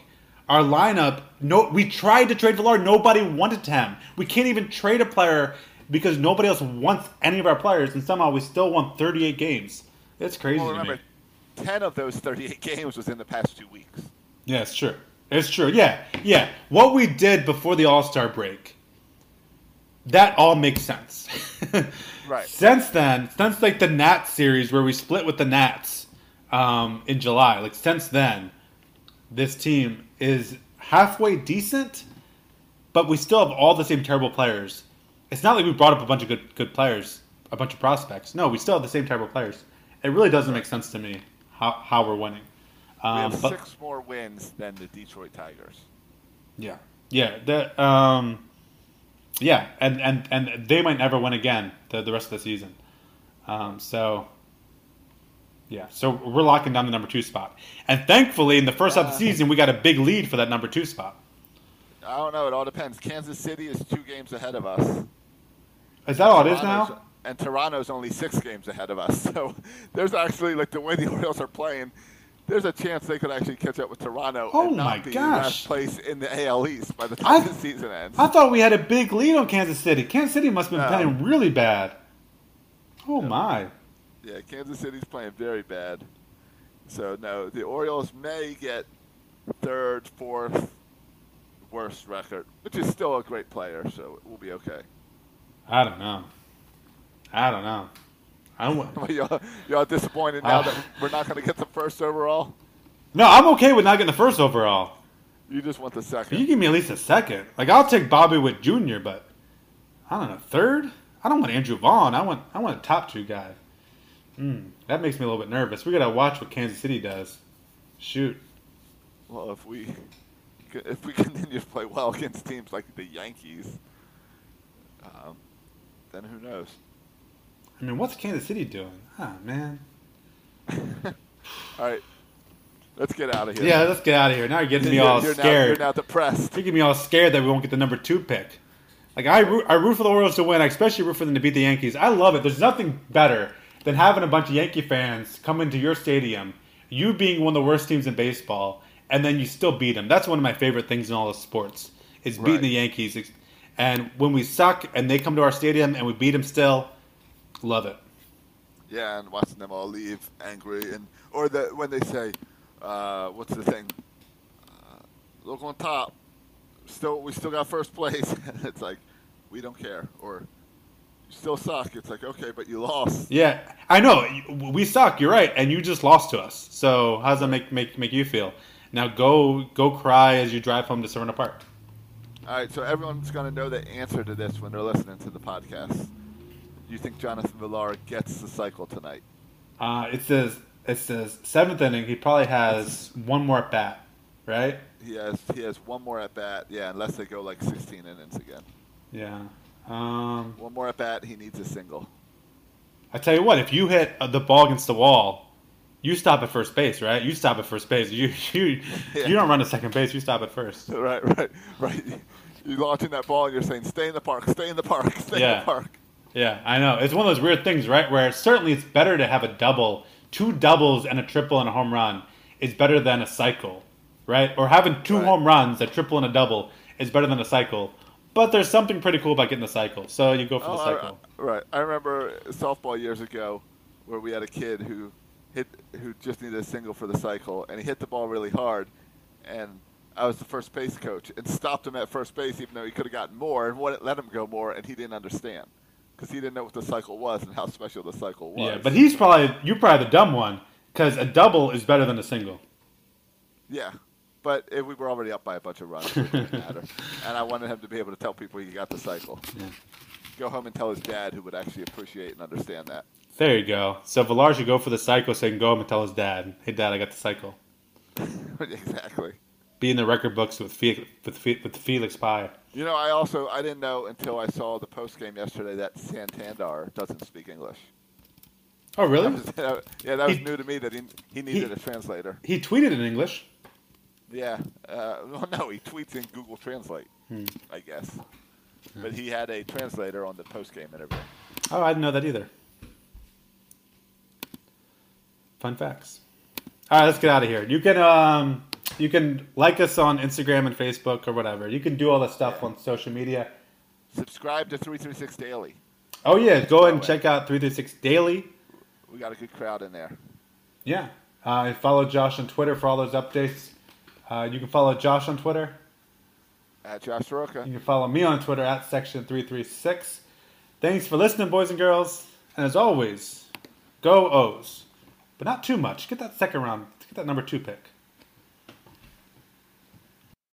Our lineup, no, we tried to trade Villar. Nobody wanted him. We can't even trade a player because nobody else wants any of our players, and somehow we still won thirty-eight games. It's crazy Well, to remember, me. 10 of those 38 games was in the past two weeks. Yeah, it's true. It's true. Yeah, yeah. What we did before the All Star break, that all makes sense. Right. Since then, since like the Nats series where we split with the Nats um, in July, like since then, this team is halfway decent, but we still have all the same terrible players. It's not like we brought up a bunch of good good players, a bunch of prospects. No, we still have the same terrible players. It really doesn't make sense to me how, how we're winning. We Um, have but- six more wins than the Detroit Tigers. Yeah, yeah, the, um, yeah, and, and and they might never win again the, the rest of the season. Um, so, yeah, so we're locking down the number two spot, and thankfully, in the first half of the uh-huh. season, we got a big lead for that number two spot. I don't know. It all depends. Kansas City is two games ahead of us. Is that all it is now? And Toronto's only six games ahead of us. So there's actually, like, the way the Orioles are playing, there's a chance they could actually catch up with Toronto Oh and not my be gosh. last place in the AL East by the time I- the season ends. I thought we had a big lead on Kansas City. Kansas City must have been No. playing really bad. Oh my! Yeah, Kansas City's playing very bad. So no, the Orioles may get third, fourth, worst record, which is still a great player, so we'll be okay. I don't know. I don't know. I don't. But y'all, y'all disappointed now Ah. that we're not going to get the first overall. No, I'm okay with not getting the first overall. You just want the second. You give me at least a second. Like I'll take Bobby Witt Jr., but I don't know third. I don't want Andrew Vaughn. I want I want a top two guy. Hmm, that makes me a little bit nervous. We gotta watch what Kansas City does. Shoot. Well, if we if we continue to play well against teams like the Yankees, um, then who knows? I mean, what's Kansas City doing? Ah, man. All right, let's get out of here. Yeah, let's get out of here. Now you're getting me You're- all you're now- scared. you're now depressed. You're getting me all scared that we won't get the number two pick. Like I root, I root for the Orioles to win. I especially root for them to beat the Yankees. I love it. There's nothing better than having a bunch of Yankee fans come into your stadium, you being one of the worst teams in baseball, and then you still beat them. That's one of my favorite things in all of sports is beating Right. the Yankees. And when we suck and they come to our stadium and we beat them still, love it. Yeah, and watching them all leave angry, and or the when they say, uh, "What's the thing? Uh, look on top. Still, we still got first place." it's like, we don't care, or still suck. It's like, okay, but you lost. Yeah, I know we suck. You're right, and you just lost to us. So how does that make make make you feel? Now go go cry as you drive home to Severna Park. All right, so everyone's going to know the answer to this when they're listening to the podcast. Do You think Jonathan Villar gets the cycle tonight? Uh, it says it says seventh inning. He probably has one more at bat, right? He has he has one more at bat. Yeah, unless they go like 16 innings again. Yeah. Um, One more at bat. He needs a single. I tell you what, if you hit uh, the ball against the wall, You stop at first base, right? You stop at first base. You you Yeah. you don't run to second base. You stop at first. Right, right, right. You're launching that ball and you're saying, "Stay in the park, stay in the park, stay in the park." Yeah, I know. It's one of those weird things, right? Where certainly it's better to have a double, two doubles and a triple and a home run is better than a cycle, right? Or having two Right. home runs, a triple and a double, is better than a cycle. But there's something pretty cool about getting the cycle, so you go for the Oh, I- cycle. right. I remember softball years ago where we had a kid who hit who just needed a single for the cycle, and he hit the ball really hard, and I was the first base coach and stopped him at first base, even though he could have gotten more, and wouldn't let him go more, and he didn't understand because he didn't know what the cycle was and how special the cycle was. Yeah, but he's probably you're probably the dumb one because a double is better than a single. yeah. But if we were already up by a bunch of runs, it didn't matter. And I wanted him to be able to tell people he got the cycle. Go home and tell his dad, who would actually appreciate and understand that. There you go. So Villar should go for the cycle so he can go home and tell his dad, "Hey, dad, I got the cycle." exactly. Be in the record books with Fe- with with Felix Pie. You know, I also I didn't know until I saw the post game yesterday that Santander doesn't speak English. Oh, really? That was- yeah, that was He- new to me that he he needed a translator. He tweeted in English. Yeah, uh, well, no, he tweets in Google Translate, I guess. But he had a translator on the post game interview. Oh, I didn't know that either. Fun facts. All right, let's get out of here. You can um, you can like us on Instagram and Facebook or whatever. You can do all that stuff on social media. Subscribe to three three six daily. Oh yeah, go ahead and check out three three six daily. We got a good crowd in there. Yeah, uh, follow Josh on Twitter for all those updates. Uh, you can follow Josh on Twitter. At Josh Soroka. You can follow me on Twitter at section336. Thanks for listening, boys and girls. And as always, go O's. But not too much. Get that second round. Get that number two pick.